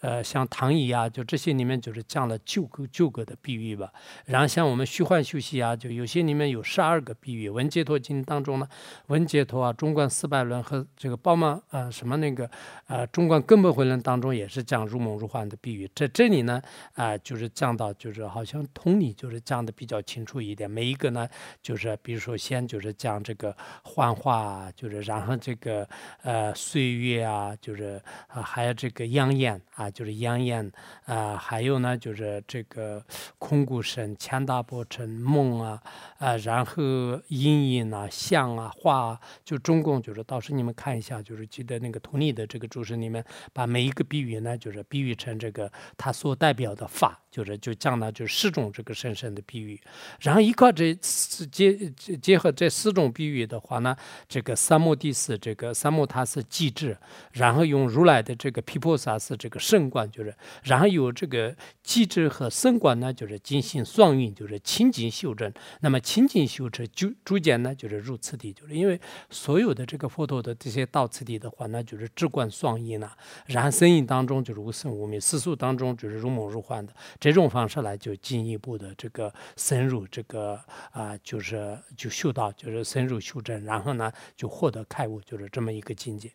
呃，像唐乙啊，就这些里面就是讲了九个九个的比喻吧。然后像我们虚幻休息啊，就有些里面有十二个比喻。文解脱经当中呢，文解脱啊，中观四百论和这个宝马啊什么那个啊中观根本回论当中也是讲如梦如幻的比喻。在这里呢啊，就是讲到就是好像同理就是讲的比较清楚一点。每一个呢，就是比如说先就是讲这个幻化，就是然后这个呃岁月啊，就是啊还有这个阳啊。就是扬言啊，还有呢，就是这个空谷声、强大波尘、梦啊，啊，然后阴影啊、相啊、画啊，就中共就是，到时你们看一下，就是记得那个图尼的这个注释里面，把每一个比喻呢，就是比喻成这个他所代表的法。就是就讲了就四种这个神圣的比喻，然后依靠这四结结合这四种比喻的话呢，这个三摩地是这个三摩他是机制，然后用如来的这个毗婆萨是这个圣观，就是然后有这个机制和圣观呢，就是进行双运，就是清净修正。那么清净修持就逐渐呢，就是入此地，就是因为所有的这个佛陀的这些到此地的话，那就是智观双运了。然后声音当中就是无生无灭，世俗当中就是如梦如幻的。这种方式呢就进一步的这个深入这个啊，就是就修道，就是深入修正，然后呢就获得开悟，就是这么一个境界。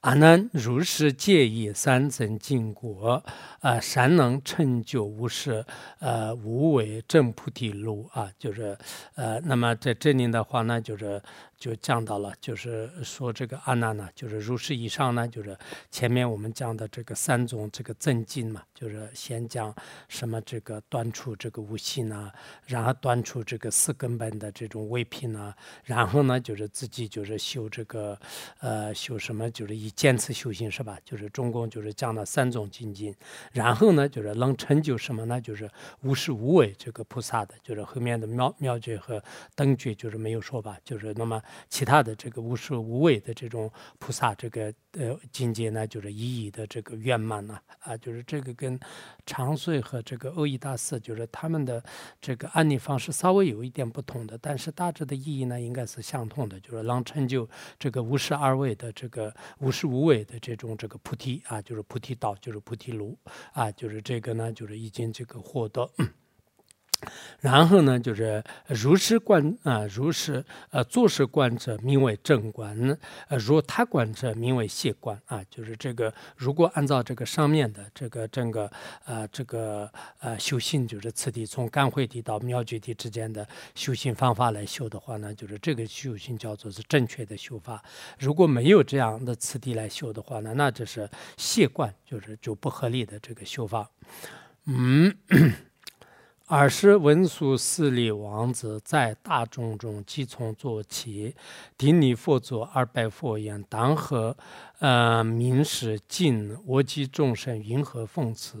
阿难如是戒意三增净果，啊，善能成就无事，呃，无为正菩提路啊，就是呃，那么在这里的话呢，就是就讲到了，就是说这个阿难呢，就是如是以上呢，就是前面我们讲的这个三种这个增进嘛，就是先讲什么这个断除这个无性啊，然后断除这个四根本的这种伪品啊，然后呢，就是自己就是修这个呃修什么，就是一坚持修行是吧？就是中共就是讲了三种精进，然后呢，就是能成就什么呢？就是无是无为这个菩萨的，就是后面的妙妙觉和灯觉就是没有说吧？就是那么其他的这个无是无为的这种菩萨这个呃境界呢，就是一一的这个圆满了啊！就是这个跟长岁和这个欧义大师就是他们的这个案例方式稍微有一点不同的，但是大致的意义呢应该是相同的，就是能成就这个无是二位的这个无是无为。的这种这个菩提啊，就是菩提道，就是菩提路啊，就是这个呢，就是已经这个获得。然后呢，就是如是观啊，如是呃，作是观者名为正观，呃，如他观者名为谢观啊。就是这个，如果按照这个上面的这个整个呃这个呃修行，就是此地从干慧地到妙觉地之间的修行方法来修的话呢，就是这个修行叫做是正确的修法。如果没有这样的此地来修的话呢，那这是谢观，就是就不合理的这个修法。嗯。尔时文殊师利王子在大众中即从坐起，顶礼佛祖二拜佛言：“当和？”呃，明示尽我及众生云何奉持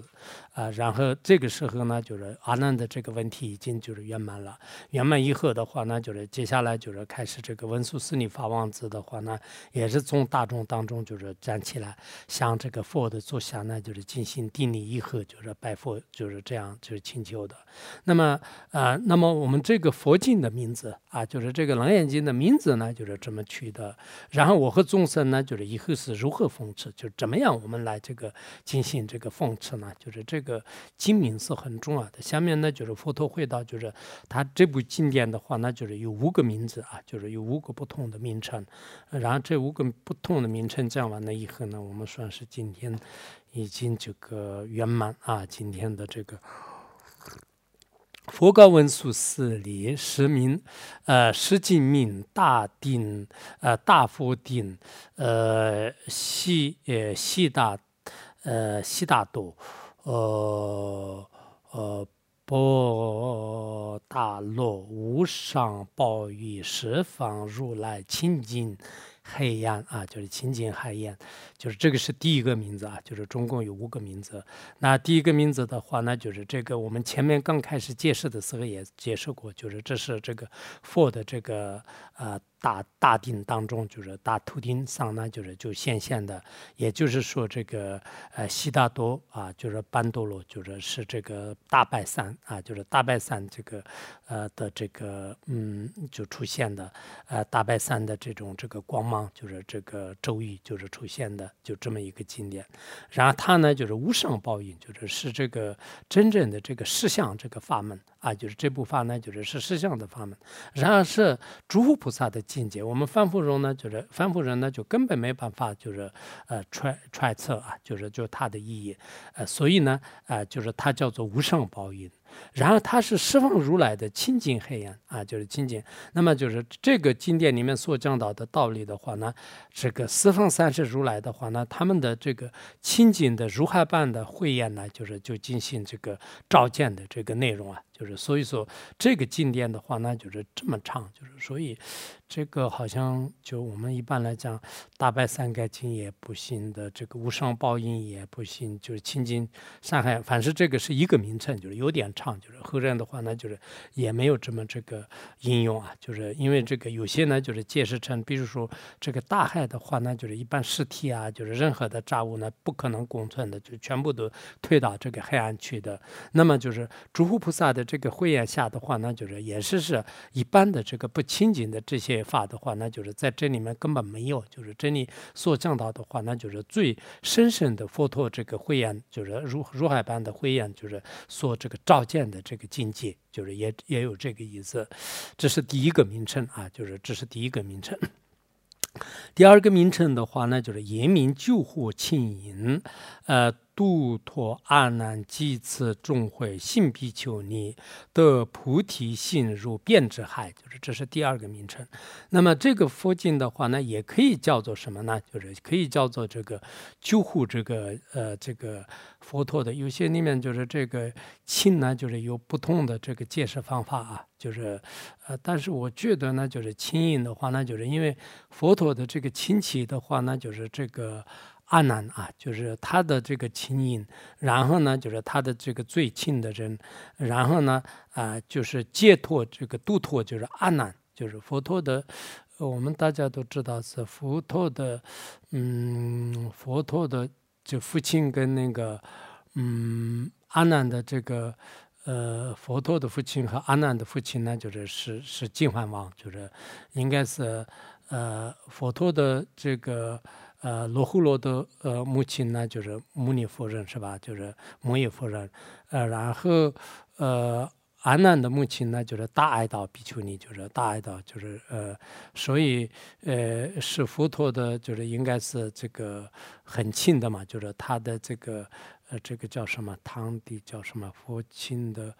啊？然后这个时候呢，就是阿难的这个问题已经就是圆满了。圆满以后的话呢，就是接下来就是开始这个文殊师利法王子的话呢，也是从大众当中就是站起来，向这个佛的座下呢，就是进行顶礼以后，就是拜佛，就是这样就是请求的。那么啊，那么我们这个佛经的名字啊，就是这个楞严经的名字呢，就是这么取的。然后我和众生呢，就是以后是。如何讽刺？就怎么样？我们来这个进行这个讽刺呢？就是这个经名是很重要的。下面呢，就是佛陀会道，就是他这部经典的话，那就是有五个名字啊，就是有五个不同的名称。然后这五个不同的名称讲完了以后呢，我们算是今天已经这个圆满啊，今天的这个。佛告文殊师利：“实名，呃，实净名大定，呃，大佛定，呃，悉呃悉大，呃，悉大多，呃，呃，波大罗无上宝玉十方如来清净。”黑暗啊，就是情景海燕，就是这个是第一个名字啊，就是总共有五个名字。那第一个名字的话呢，就是这个我们前面刚开始介绍的时候也介绍过，就是这是这个 for 的这个啊大大定当中，就是大图钉上呢，就是就显现的，也就是说这个呃悉达多啊，就是班多罗，就是是这个大拜山啊，就是大拜山这个呃的这个嗯就出现的呃大拜山的这种这个光芒，就是这个周易就是出现的，就这么一个经典。然后它呢就是无上报应，就是是这个真正的这个实相这个法门啊，就是这部法呢就是是实相的法门。然后是诸佛菩萨的境界，我们凡夫人呢，就是凡夫人呢，就根本没办法，就是呃揣揣测啊，就是就是它的意义，呃，所以呢，啊，就是它叫做无上报应。然后它是释放如来的清净黑暗啊，就是清净。那么就是这个经典里面所讲到的道理的话呢，这个四方三世如来的话呢，他们的这个清净的如海般的慧眼呢，就是就进行这个召见的这个内容啊。就是所以说这个经典的话呢，就是这么唱，就是所以这个好像就我们一般来讲，大白三盖经也不行的，这个无上报应也不行，就是清净山海，凡是这个是一个名称，就是有点长，就是后人的话呢，就是也没有这么这个应用啊，就是因为这个有些呢，就是解释成，比如说这个大海的话呢，就是一般尸体啊，就是任何的杂物呢，不可能共存的，就全部都推到这个黑暗去的。那么就是诸佛菩萨的。这个慧眼下的话呢，就是也是是一般的这个不清净的这些法的话，那就是在这里面根本没有，就是这里所讲到的话，那就是最深深的佛陀这个慧眼，就是如如海般的慧眼，就是所这个照见的这个境界，就是也也有这个意思。这是第一个名称啊，就是这是第一个名称。第二个名称的话呢，就是严明救护清淫，呃。度脱阿难几次众会信比丘尼得菩提心如遍之海，就是这是第二个名称。那么这个佛经的话呢，也可以叫做什么呢？就是可以叫做这个救护这个呃这个佛陀的。有些里面就是这个亲呢，就是有不同的这个解释方法啊。就是呃，但是我觉得呢，就是亲引的话呢，就是因为佛陀的这个亲戚的话呢，就是这个。阿难啊，就是他的这个亲引，然后呢，就是他的这个最亲的人，然后呢，啊，就是解脱这个度脱，就是阿难，就是佛陀的，我们大家都知道是佛陀的，嗯，佛陀的就父亲跟那个，嗯，阿难的这个，呃，佛陀的父亲和阿难的父亲呢，就是是是净饭王，就是应该是，呃，佛陀的这个。呃，罗睺罗的呃母亲呢，就是牟尼夫人，是吧？就是摩耶夫人。呃，然后呃，阿难的母亲呢，就是大爱道比丘尼，就是大爱道，就是呃，所以呃，是佛陀的，就是应该是这个很亲的嘛，就是他的这个呃，这个叫什么堂弟叫什么父亲的。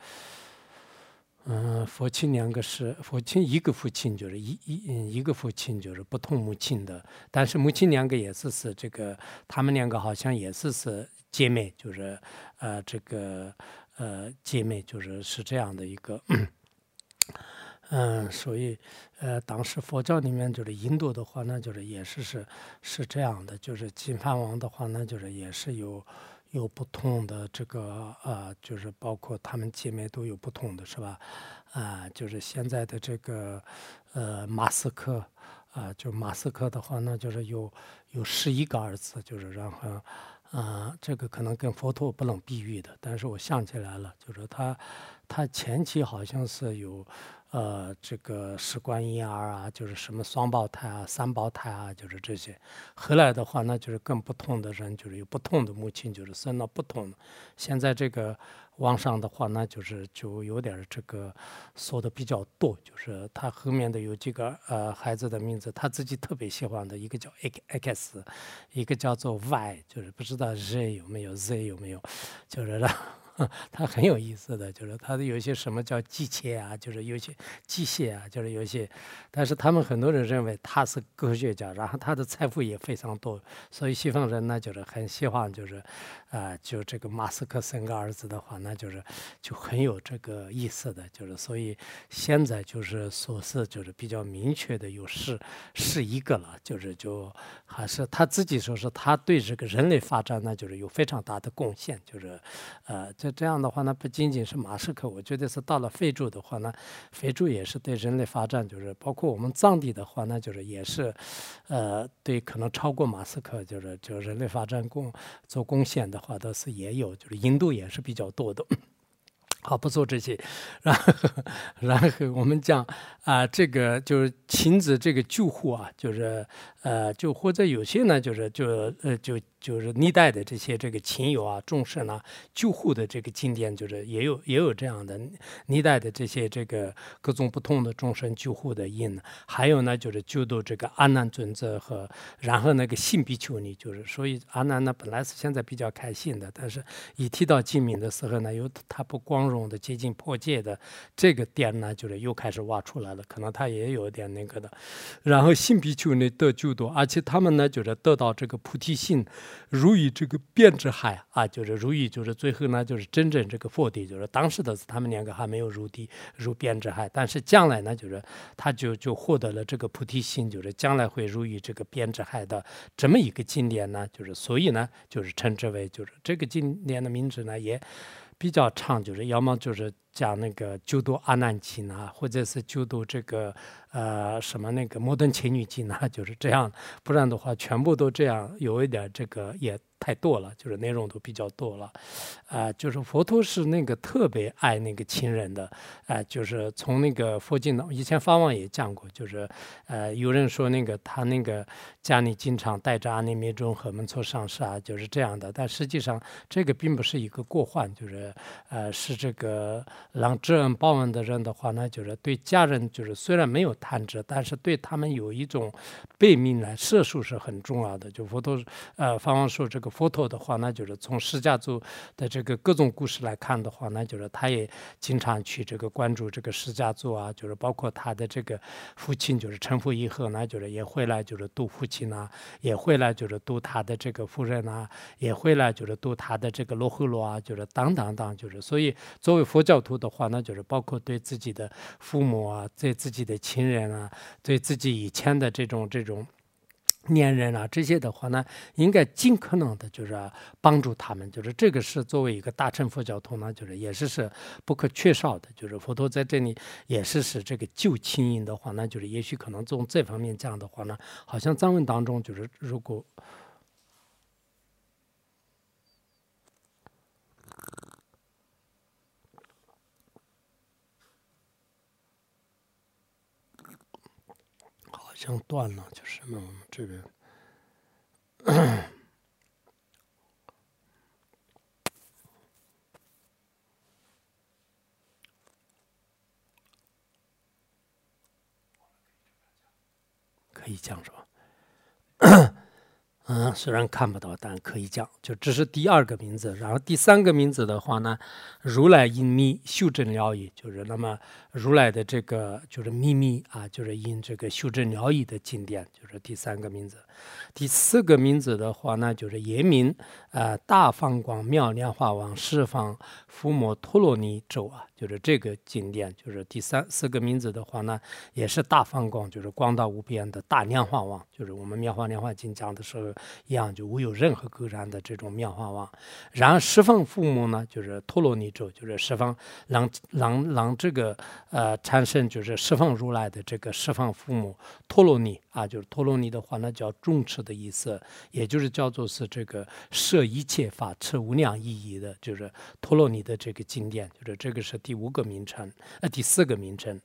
嗯，父亲两个是父亲，一个父亲就是一一一个父亲就是不同母亲的，但是母亲两个也是是这个，他们两个好像也是是姐妹，就是呃这个呃姐妹就是是这样的一个，嗯，所以呃当时佛教里面就是印度的话呢，就是也是是是这样的，就是金饭王的话呢，就是也是有。有不同的这个啊，就是包括他们姐妹都有不同的是吧？啊，就是现在的这个呃马斯克啊，就马斯克的话呢，就是有有十一个儿子，就是然后啊，这个可能跟佛陀不能比喻的，但是我想起来了，就是他他前期好像是有。呃，这个试管婴儿啊，就是什么双胞胎啊、三胞胎啊，就是这些。后来的话，那就是跟不同的人，就是有不同的母亲，就是生了不同。现在这个网上的话，那就是就有点这个说的比较多，就是他后面的有几个呃孩子的名字，他自己特别喜欢的一个叫 X，一个叫做 Y，就是不知道 Z 有没有 Z 有没有，就是让。他很有意思的，就是他的有一些什么叫机械啊，就是有些机械啊，就是有些，但是他们很多人认为他是科学家，然后他的财富也非常多，所以西方人呢就是很希望，就是啊，就这个马斯克生个儿子的话，那就是就很有这个意思的，就是所以现在就是说是就是比较明确的有是是一个了，就是就还是他自己说是他对这个人类发展呢就是有非常大的贡献，就是呃这。这样的话呢，不仅仅是马斯克，我觉得是到了非洲的话呢，非洲也是对人类发展，就是包括我们藏地的话呢，就是也是，呃，对可能超过马斯克，就是就人类发展贡做贡献的话，倒是也有，就是印度也是比较多的。好，不做这些，然后，然后我们讲啊，这个就是亲子这个救护啊，就是呃，就或者有些呢，就是就呃就。就是历代的这些这个亲友啊、众生啊、救护的这个经典，就是也有也有这样的历代的这些这个各种不同的众生救护的印。还有呢，就是救度这个阿难尊者和然后那个信比丘尼，就是所以阿难呢本来是现在比较开心的，但是一提到净名的时候呢，又他不光荣的接近破戒的这个点呢，就是又开始挖出来了，可能他也有点那个的。然后信比丘尼得救度，而且他们呢就是得到这个菩提心。如意这个变之海啊，就是如意，就是最后呢，就是真正这个佛地，就是当时的他们两个还没有入地入变之海，但是将来呢，就是他就就获得了这个菩提心，就是将来会入于这个变之海的这么一个经典呢，就是所以呢，就是称之为就是这个经典的名字呢也比较长，就是要么就是讲那个九度阿难经啊，或者是九度这个。呃，什么那个摩登情女经啊？就是这样，不然的话，全部都这样，有一点这个也。太多了，就是内容都比较多了，啊，就是佛陀是那个特别爱那个亲人的，啊，就是从那个佛经以前法王也讲过，就是，呃，有人说那个他那个家里经常带着阿弥陀中和门错上师啊，就是这样的，但实际上这个并不是一个过患，就是，呃，是这个让知恩报恩的人的话呢，就是对家人就是虽然没有贪执，但是对他们有一种悲悯来摄受是很重要的，就佛陀，呃，法王说这个。佛陀的话，那就是从释迦族的这个各种故事来看的话，那就是他也经常去这个关注这个释迦族啊，就是包括他的这个父亲，就是成佛以后，那就是也会来就是度父亲啊，也会来就是度他的这个夫人啊，也会来就是度他的这个罗睺罗啊，就是等等等，就是所以作为佛教徒的话，那就是包括对自己的父母啊，对自己的亲人啊，对自己以前的这种这种。年人啊，这些的话呢，应该尽可能的，就是帮助他们，就是这个是作为一个大乘佛教徒呢，就是也是是不可缺少的。就是佛陀在这里也是是这个救亲人的话呢，就是也许可能从这方面讲的话呢，好像藏文当中就是如果。断了，就是那这个可以讲是吧？嗯，虽然看不到，但可以讲。就这是第二个名字，然后第三个名字的话呢，如来因密修正疗愈，就是那么如来的这个就是秘密啊，就是因这个修正疗愈的经典，就是第三个名字。第四个名字的话呢，就是严明啊大放光妙莲花王释放伏摩陀罗尼咒啊。就是这个经典，就是第三四个名字的话呢，也是大放光，就是光大无边的大莲花王，就是我们《妙法莲花经》讲的时候一样，就无有任何垢染的这种妙法王。然后十方父母呢，就是陀罗尼咒，就是十方让让让这个呃产生就是十方如来的这个十方父母陀罗尼啊，就是陀罗尼的话那叫众持的意思，也就是叫做是这个摄一切法持无量意义的，就是陀罗尼的这个经典，就是这个是。第五个名称，呃，第四个名称，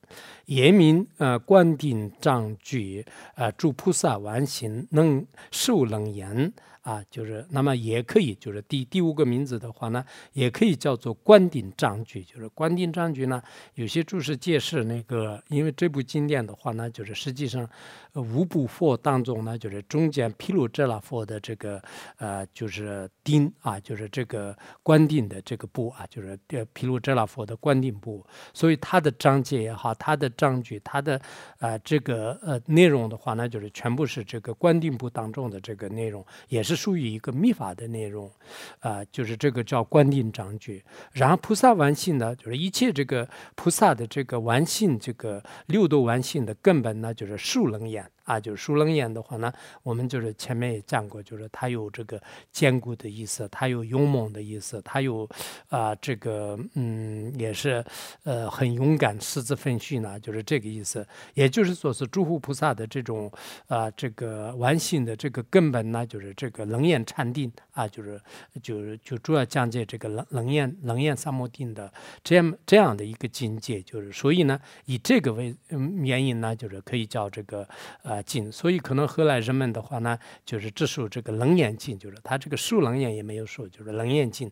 言明呃，观定藏具，呃，诸菩萨完形能受能言。啊，就是那么也可以，就是第第五个名字的话呢，也可以叫做观顶章句。就是观顶章句呢，有些注释解释那个，因为这部经典的话呢，就是实际上五部佛当中呢，就是中间毗卢遮那佛的这个呃，就是顶啊，就是这个观顶的这个部啊，就是呃毗卢遮那佛的观顶部。所以它的章节也好，它的章句，它的啊这个呃内容的话呢，就是全部是这个观顶部当中的这个内容，也是。属于一个密法的内容，啊，就是这个叫观定章句。然后菩萨完性呢，就是一切这个菩萨的这个完性，这个六度完性的根本呢，就是数能眼啊，就是疏冷眼的话呢，我们就是前面也讲过，就是它有这个坚固的意思，它有勇猛的意思，它有啊这个嗯也是呃很勇敢，狮子奋迅呢，就是这个意思。也就是说是诸佛菩萨的这种啊这个完性的这个根本呢，就是这个冷眼禅定啊，就是就是就主要讲解这个冷冷眼冷眼三摩定的这样这样的一个境界，就是所以呢，以这个为原因呢，就是可以叫这个呃啊，镜。所以可能后来人们的话呢，就是只说这个冷眼镜，就是他这个竖冷眼也没有受，就是冷眼镜。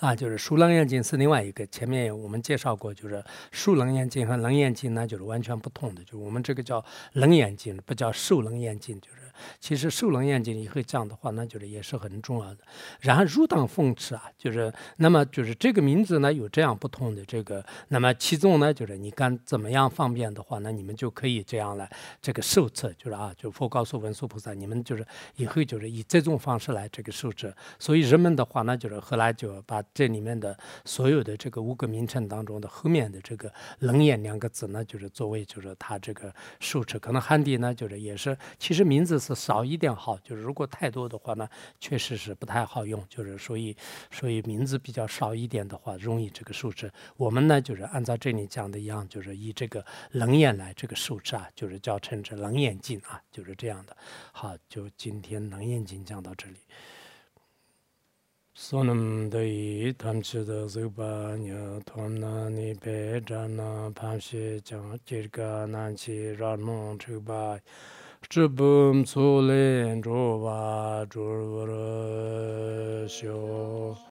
啊，就是竖冷眼镜是另外一个，前面我们介绍过，就是竖冷眼镜和冷眼镜呢，就是完全不同的，就我们这个叫冷眼镜，不叫受冷眼镜，就是。其实受冷眼睛以后讲的话，那就是也是很重要的。然后入党奉持啊，就是那么就是这个名字呢有这样不同的这个，那么其中呢就是你看怎么样方便的话，那你们就可以这样来这个受持，就是啊，就佛告诉文殊菩萨，你们就是以后就是以这种方式来这个受持。所以人们的话呢，就是后来就把这里面的所有的这个五个名称当中的后面的这个冷眼两个字呢，就是作为就是他这个受持。可能汉地呢就是也是，其实名字是。少一点好，就是如果太多的话呢，确实是不太好用。就是所以，所以名字比较少一点的话，容易这个数值。我们呢，就是按照这里讲的一样，就是以这个冷眼来这个数值啊，就是叫称之冷眼镜啊，就是这样的。好，就今天冷眼镜讲到这里。chibum tsulen chubwa churvara shio